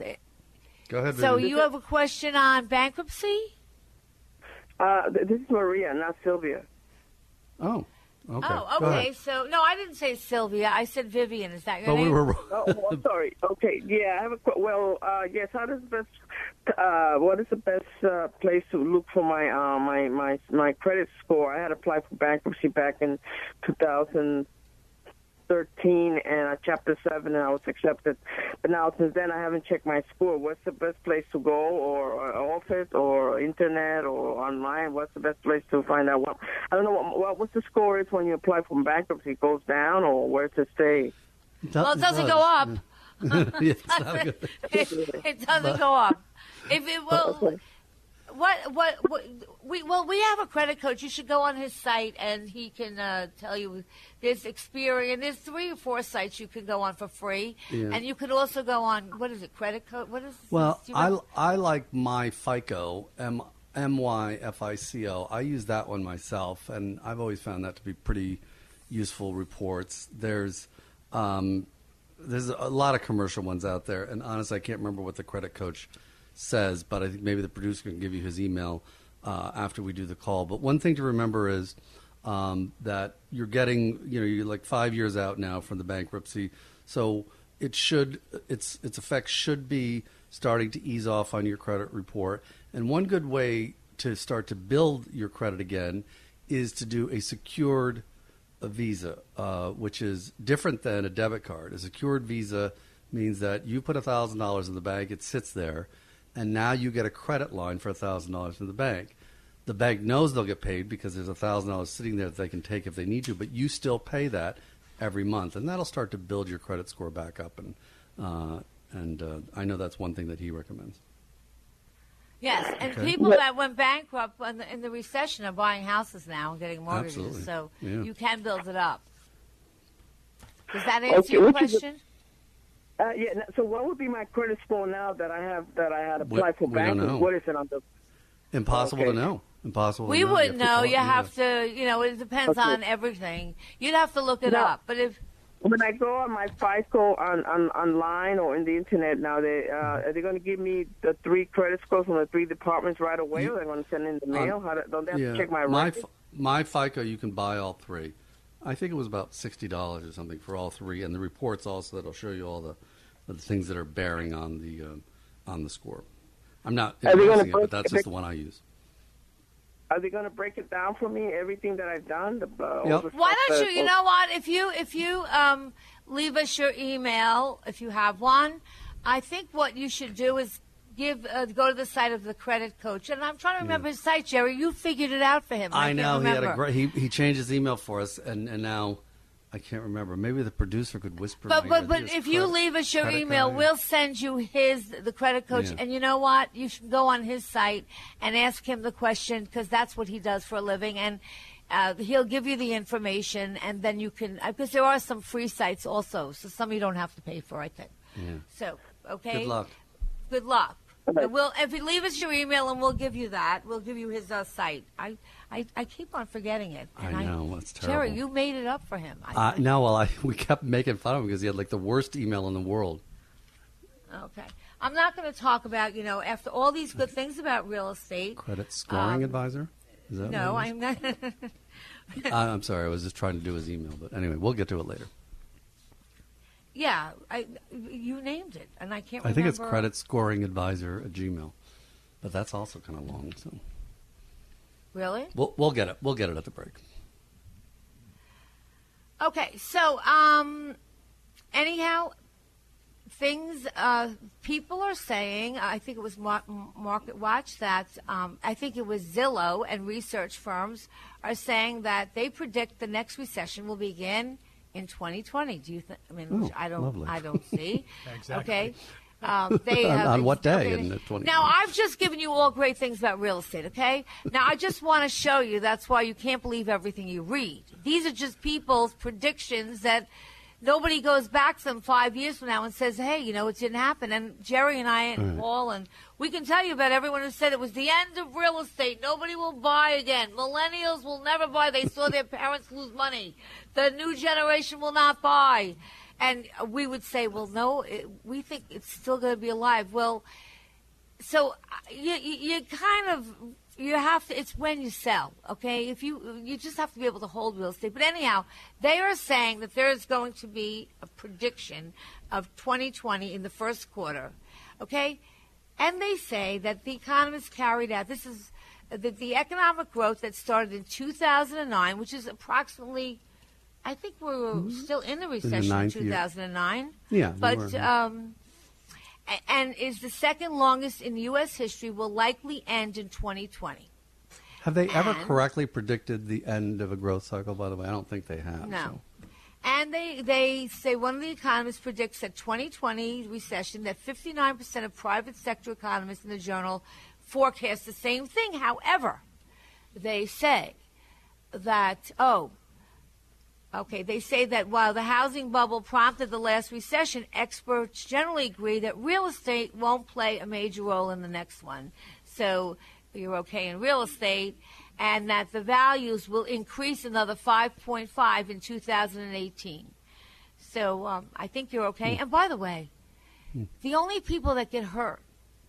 [SPEAKER 4] Go ahead.
[SPEAKER 2] so you have a question on bankruptcy
[SPEAKER 7] Uh, this is Maria, not Sylvia.
[SPEAKER 4] Oh, okay.
[SPEAKER 2] oh okay so no i didn't say sylvia i said vivian is that your
[SPEAKER 4] But
[SPEAKER 2] name
[SPEAKER 4] we were wrong.
[SPEAKER 7] Oh, oh, sorry. Okay. Yeah, I have a que- well. Uh, yes. How does the best? Uh, what is the best uh, place to look for my uh, my my my credit score? I had applied for bankruptcy back in 2013 and uh, Chapter Seven, and I was accepted. But now since then, I haven't checked my score. What's the best place to go, or, or office, or internet, or online? What's the best place to find out? What I don't know. What, what what's the score is when you apply for bankruptcy? It goes down, or where to stay?
[SPEAKER 2] well it doesn't go up
[SPEAKER 4] Yeah, it's not a good-
[SPEAKER 2] it, it doesn't go up. If it will, what, what what we well we have a credit coach. You should go on his site and he can uh, tell you there's Experian. There's three or four sites you can go on for free,
[SPEAKER 4] Yeah.
[SPEAKER 2] and you can also go on what is it credit code? What is
[SPEAKER 4] Well, I,
[SPEAKER 2] remember?
[SPEAKER 4] I like my FICO, M M Y F I C O. I use that one myself, and I've always found that to be pretty useful reports. There's um, there's a lot of commercial ones out there, and honestly, I can't remember what the credit coach says, but I think maybe the producer can give you his email uh, after we do the call. But one thing to remember is um, that you're getting, you know, you're like five years out now from the bankruptcy, so it should its its effects should be starting to ease off on your credit report. And one good way to start to build your credit again is to do a secured Visa, uh, which is different than a debit card. A secured Visa means that you put thousand dollars in the bank, it sits there, and now you get a credit line for thousand dollars from the bank. The bank knows they'll get paid because there's thousand dollars sitting there that they can take if they need to, but you still pay that every month, and that'll start to build your credit score back up. And uh, and uh, I know that's one thing that he recommends.
[SPEAKER 2] yes, and
[SPEAKER 4] Okay.
[SPEAKER 2] people that went bankrupt in the, in the recession are buying houses now and getting mortgages,
[SPEAKER 4] Absolutely.
[SPEAKER 2] so
[SPEAKER 4] Yeah.
[SPEAKER 2] you can build it up. Does that answer
[SPEAKER 7] Okay,
[SPEAKER 2] your
[SPEAKER 7] which is the-
[SPEAKER 2] question?
[SPEAKER 7] Uh, yeah. So what would be my credit score now that I have that I had
[SPEAKER 4] We-
[SPEAKER 7] applied for
[SPEAKER 4] we don't
[SPEAKER 7] bankruptcy?
[SPEAKER 4] know.
[SPEAKER 7] What is it under?
[SPEAKER 4] Impossible
[SPEAKER 7] Okay.
[SPEAKER 4] to know. Impossible.
[SPEAKER 2] We
[SPEAKER 4] to know.
[SPEAKER 2] wouldn't
[SPEAKER 4] have to
[SPEAKER 2] know.
[SPEAKER 4] call-
[SPEAKER 2] You have to, you know, it depends
[SPEAKER 7] Okay.
[SPEAKER 2] on everything. You'd have to look it
[SPEAKER 7] Now-
[SPEAKER 2] up. But if
[SPEAKER 7] When I go on my FICO on, on online or in the internet now, they uh, are they going to give me the three credit scores from the three departments right away, or are they going to send in the mail?
[SPEAKER 4] Um,
[SPEAKER 7] How do, don't they have
[SPEAKER 4] yeah,
[SPEAKER 7] to check my
[SPEAKER 4] my,
[SPEAKER 7] record?
[SPEAKER 4] F- my FICO, you can buy all three. I think it was about sixty dollars or something for all three, and the reports also that'll show you all the, the things that are bearing on the um, on the score. I'm not
[SPEAKER 7] Are they gonna
[SPEAKER 4] endorsing it, but that's just the one I use.
[SPEAKER 7] Are they going to break it down for me? Everything that I've done. The, uh,
[SPEAKER 4] Yep.
[SPEAKER 7] the
[SPEAKER 2] Why don't you? You know what? If you if you um, leave us your email, if you have one, I think what you should do is give uh, go to the site of the credit coach. And I'm trying to remember his site, Jerry. You figured it out for him. I,
[SPEAKER 4] I know he had a great. He, he changed his email for us, and, and now I can't remember. Maybe the producer could whisper.
[SPEAKER 2] But but but if you
[SPEAKER 4] credit-
[SPEAKER 2] leave us your email,
[SPEAKER 4] card.
[SPEAKER 2] we'll send you his the credit coach.
[SPEAKER 4] Yeah.
[SPEAKER 2] And you know what? You should go on his site and ask him the question because that's what he does for a living, and uh, he'll give you the information, and then you can because there are some free sites also, so some you don't have to pay for. I think.
[SPEAKER 4] Yeah.
[SPEAKER 2] So okay.
[SPEAKER 4] Good luck.
[SPEAKER 2] Good luck. And We'll if you leave us your email and we'll give you that. We'll give you his uh, site. I, I I keep on forgetting it.
[SPEAKER 4] I know, that's terrible.
[SPEAKER 2] Jerry, you made it up for him. I
[SPEAKER 4] Uh, no, well, I we kept making fun of him because he had like the worst email in the world.
[SPEAKER 2] Okay. I'm not going to talk about, you know, after all these good things about real estate.
[SPEAKER 4] Credit scoring
[SPEAKER 2] Um,
[SPEAKER 4] advisor. Is that
[SPEAKER 2] No,
[SPEAKER 4] what it is?
[SPEAKER 2] I'm not.
[SPEAKER 4] Uh, I'm sorry, I was just trying to do his email, but anyway, we'll get to it later.
[SPEAKER 2] Yeah, I, you named it, and I can't
[SPEAKER 4] I think it's credit scoring advisor at Gmail, but that's also kind of long. So
[SPEAKER 2] Really?
[SPEAKER 4] we'll we'll get it. We'll get it at the break.
[SPEAKER 2] Okay, so, um, anyhow, things uh, people are saying, I think it was Mar- MarketWatch, that um, I think it was Zillow and research firms are saying that they predict the next recession will begin in 2020. Do you think? I mean, which
[SPEAKER 4] Oh,
[SPEAKER 2] I don't,
[SPEAKER 4] lovely.
[SPEAKER 2] I don't see.
[SPEAKER 5] Exactly.
[SPEAKER 2] Okay. Um, they,
[SPEAKER 4] On-
[SPEAKER 2] uh,
[SPEAKER 4] on what day in the 20
[SPEAKER 2] Now, I've just given you all great things about real estate, okay? Now, I just want to show you that's why you can't believe everything you read. These are just people's predictions that nobody goes back to them five years from now and says, hey, you know, it didn't happen. And Jerry and I and
[SPEAKER 4] Right.
[SPEAKER 2] Paul, and we can tell you about everyone who said it was the end of real estate. Nobody will buy again. Millennials will never buy. They saw their parents lose money. The new generation will not buy. And we would say, well, no, it, we think it's still going to be alive. Well, so uh, you, you, you kind of you have to it's when you sell okay? If you you just have to be able to hold real estate. But anyhow they are saying that there is going to be a prediction of 2020 in the first quarter okay? And they say that the economists carried out this is that the economic growth that started in 2009 which is approximately i think we were still in the recession in
[SPEAKER 4] year.
[SPEAKER 2] 2009
[SPEAKER 4] Yeah, we
[SPEAKER 2] but
[SPEAKER 4] were,
[SPEAKER 2] um and is the second longest in U.S. history, will likely end in 2020.
[SPEAKER 4] Have they ever
[SPEAKER 2] And-
[SPEAKER 4] correctly predicted the end of a growth cycle? By the way, I don't think they have.
[SPEAKER 2] No.
[SPEAKER 4] so.
[SPEAKER 2] And they, they say one of the economists predicts that 2020 recession that 59% of private sector economists in the journal forecast the same thing. However, they say that, oh, okay, they say that while the housing bubble prompted the last recession, experts generally agree that real estate won't play a major role in the next one. So you're okay in real estate, and that the values will increase another 5.5 in 2018. So um, I think you're okay. Hmm. And by the way, hmm. the only people that get hurt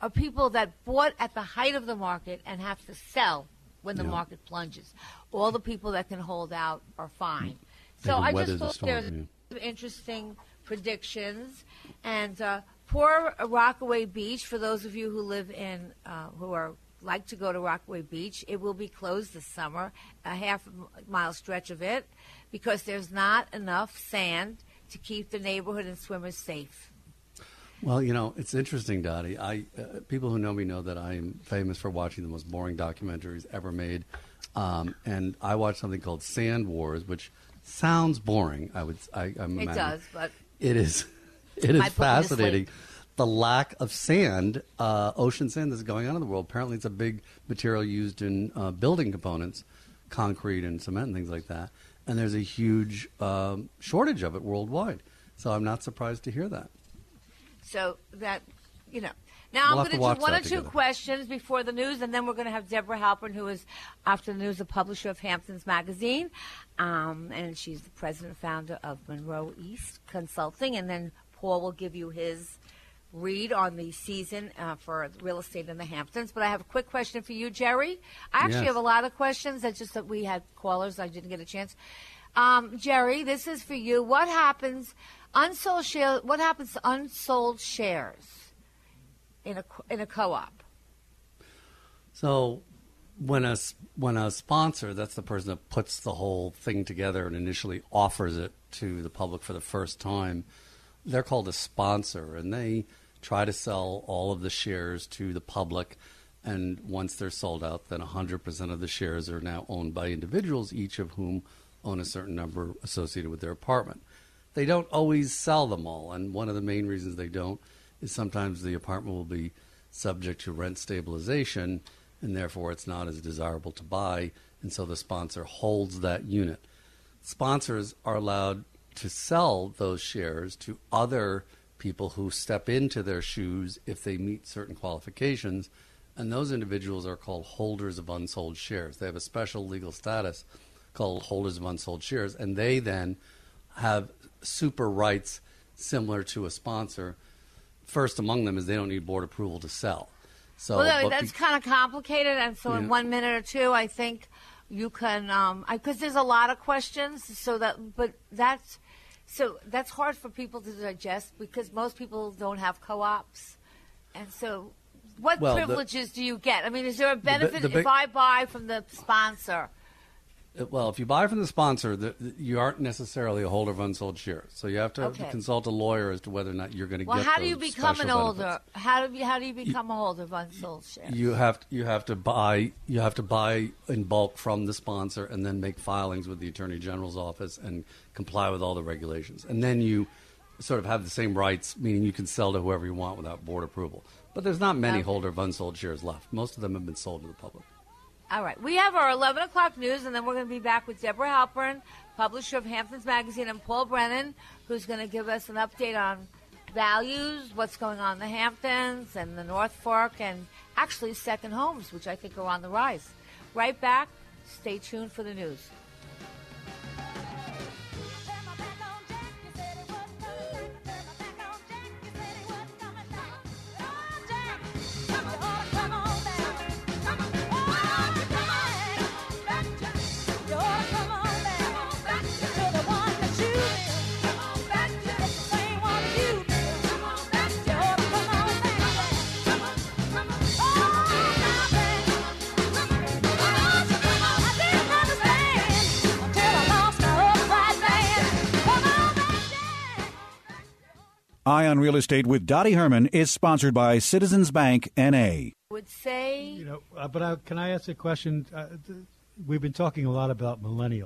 [SPEAKER 2] are people that bought at the height of the market and have to sell when the
[SPEAKER 4] Yeah.
[SPEAKER 2] market plunges. All the people that can hold out are fine.
[SPEAKER 4] They
[SPEAKER 2] So I just thought there's
[SPEAKER 4] yeah.
[SPEAKER 2] some interesting predictions. And uh, poor Rockaway Beach, for those of you who live in, uh, who are like to go to Rockaway Beach, it will be closed this summer, a half mile stretch of it, because there's not enough sand to keep the neighborhood and swimmers safe.
[SPEAKER 4] Well, you know, it's interesting, Dottie. I uh, people who know me know that I'm famous for watching the most boring documentaries ever made, um, and I watched something called Sand Wars, which sounds boring. I would, I, I'm
[SPEAKER 2] It
[SPEAKER 4] imagining.
[SPEAKER 2] does, but
[SPEAKER 4] It is. It is
[SPEAKER 2] Might put me to
[SPEAKER 4] fascinating. The lack of sand, uh, ocean sand, that's going on in the world. Apparently, it's a big material used in uh, building components, concrete and cement and things like that. And there's a huge um, shortage of it worldwide. So I'm not surprised to hear that.
[SPEAKER 2] So that, you know. Now
[SPEAKER 4] We'll
[SPEAKER 2] I'm going to do one or two
[SPEAKER 4] together.
[SPEAKER 2] questions before the news, and then we're going to have Deborah Halpern, who is after the news, the publisher of Hamptons Magazine, um, and she's the president and founder of Monroe East Consulting, and then Paul will give you his read on the season uh, for real estate in the Hamptons. But I have a quick question for you, Jerry. I actually
[SPEAKER 8] Yes.
[SPEAKER 2] have a lot of questions. That's just that we had callers. I didn't get a chance. Um, Jerry, this is for you. What happens unsold share? What happens to unsold shares in a in a co-op?
[SPEAKER 4] So when a when a sponsor, that's the person that puts the whole thing together and initially offers it to the public for the first time, they're called a sponsor, and they try to sell all of the shares to the public. And once they're sold out, then 100% of the shares are now owned by individuals, each of whom own a certain number associated with their apartment. They don't always sell them all, and one of the main reasons they don't is sometimes the apartment will be subject to rent stabilization, and therefore it's not as desirable to buy, and so the sponsor holds that unit. Sponsors are allowed to sell those shares to other people who step into their shoes if they meet certain qualifications, and those individuals are called holders of unsold shares. They have a special legal status called holders of unsold shares, and they then have super rights similar to a sponsor. First among them is they don't need board approval to sell. So
[SPEAKER 2] well, that's
[SPEAKER 4] be-
[SPEAKER 2] kind of complicated, and so in one minute or two, I think you can um, because there's a lot of questions. So that, but that's so that's hard for people to digest because most people don't have co-ops, and so. What
[SPEAKER 4] Well, the-
[SPEAKER 2] privileges do you get? I mean, is there a benefit
[SPEAKER 4] the big-
[SPEAKER 2] if I buy from the sponsor?
[SPEAKER 4] Well, if you buy from the sponsor, the, the- you aren't necessarily a holder of unsold shares. So you have to
[SPEAKER 2] Okay.
[SPEAKER 4] consult a lawyer as to whether or not you're going to
[SPEAKER 2] Well,
[SPEAKER 4] get
[SPEAKER 2] how do you become an holder? How do you how do you become a holder of unsold shares?
[SPEAKER 4] You have you have to buy you have to buy in bulk from the sponsor and then make filings with the attorney general's office and comply with all the regulations. And then you sort of have the same rights, meaning you can sell to whoever you want without board approval. But there's not many
[SPEAKER 2] Okay.
[SPEAKER 4] holder of unsold shares left. Most of them have been sold to the public.
[SPEAKER 2] All right. We have our 11 o'clock news, and then we're going to be back with Deborah Halpern, publisher of Hamptons Magazine, and Paul Brennan, who's going to give us an update on values, what's going on in the Hamptons and the North Fork, and actually second homes, which I think are on the rise. Right back. Stay tuned for the news.
[SPEAKER 1] Eye on Real Estate with Dottie Herman is sponsored by Citizens Bank NA.
[SPEAKER 2] Would say
[SPEAKER 5] You know, uh, but I, can I ask a question? Uh, th- we've been talking a lot about millennials.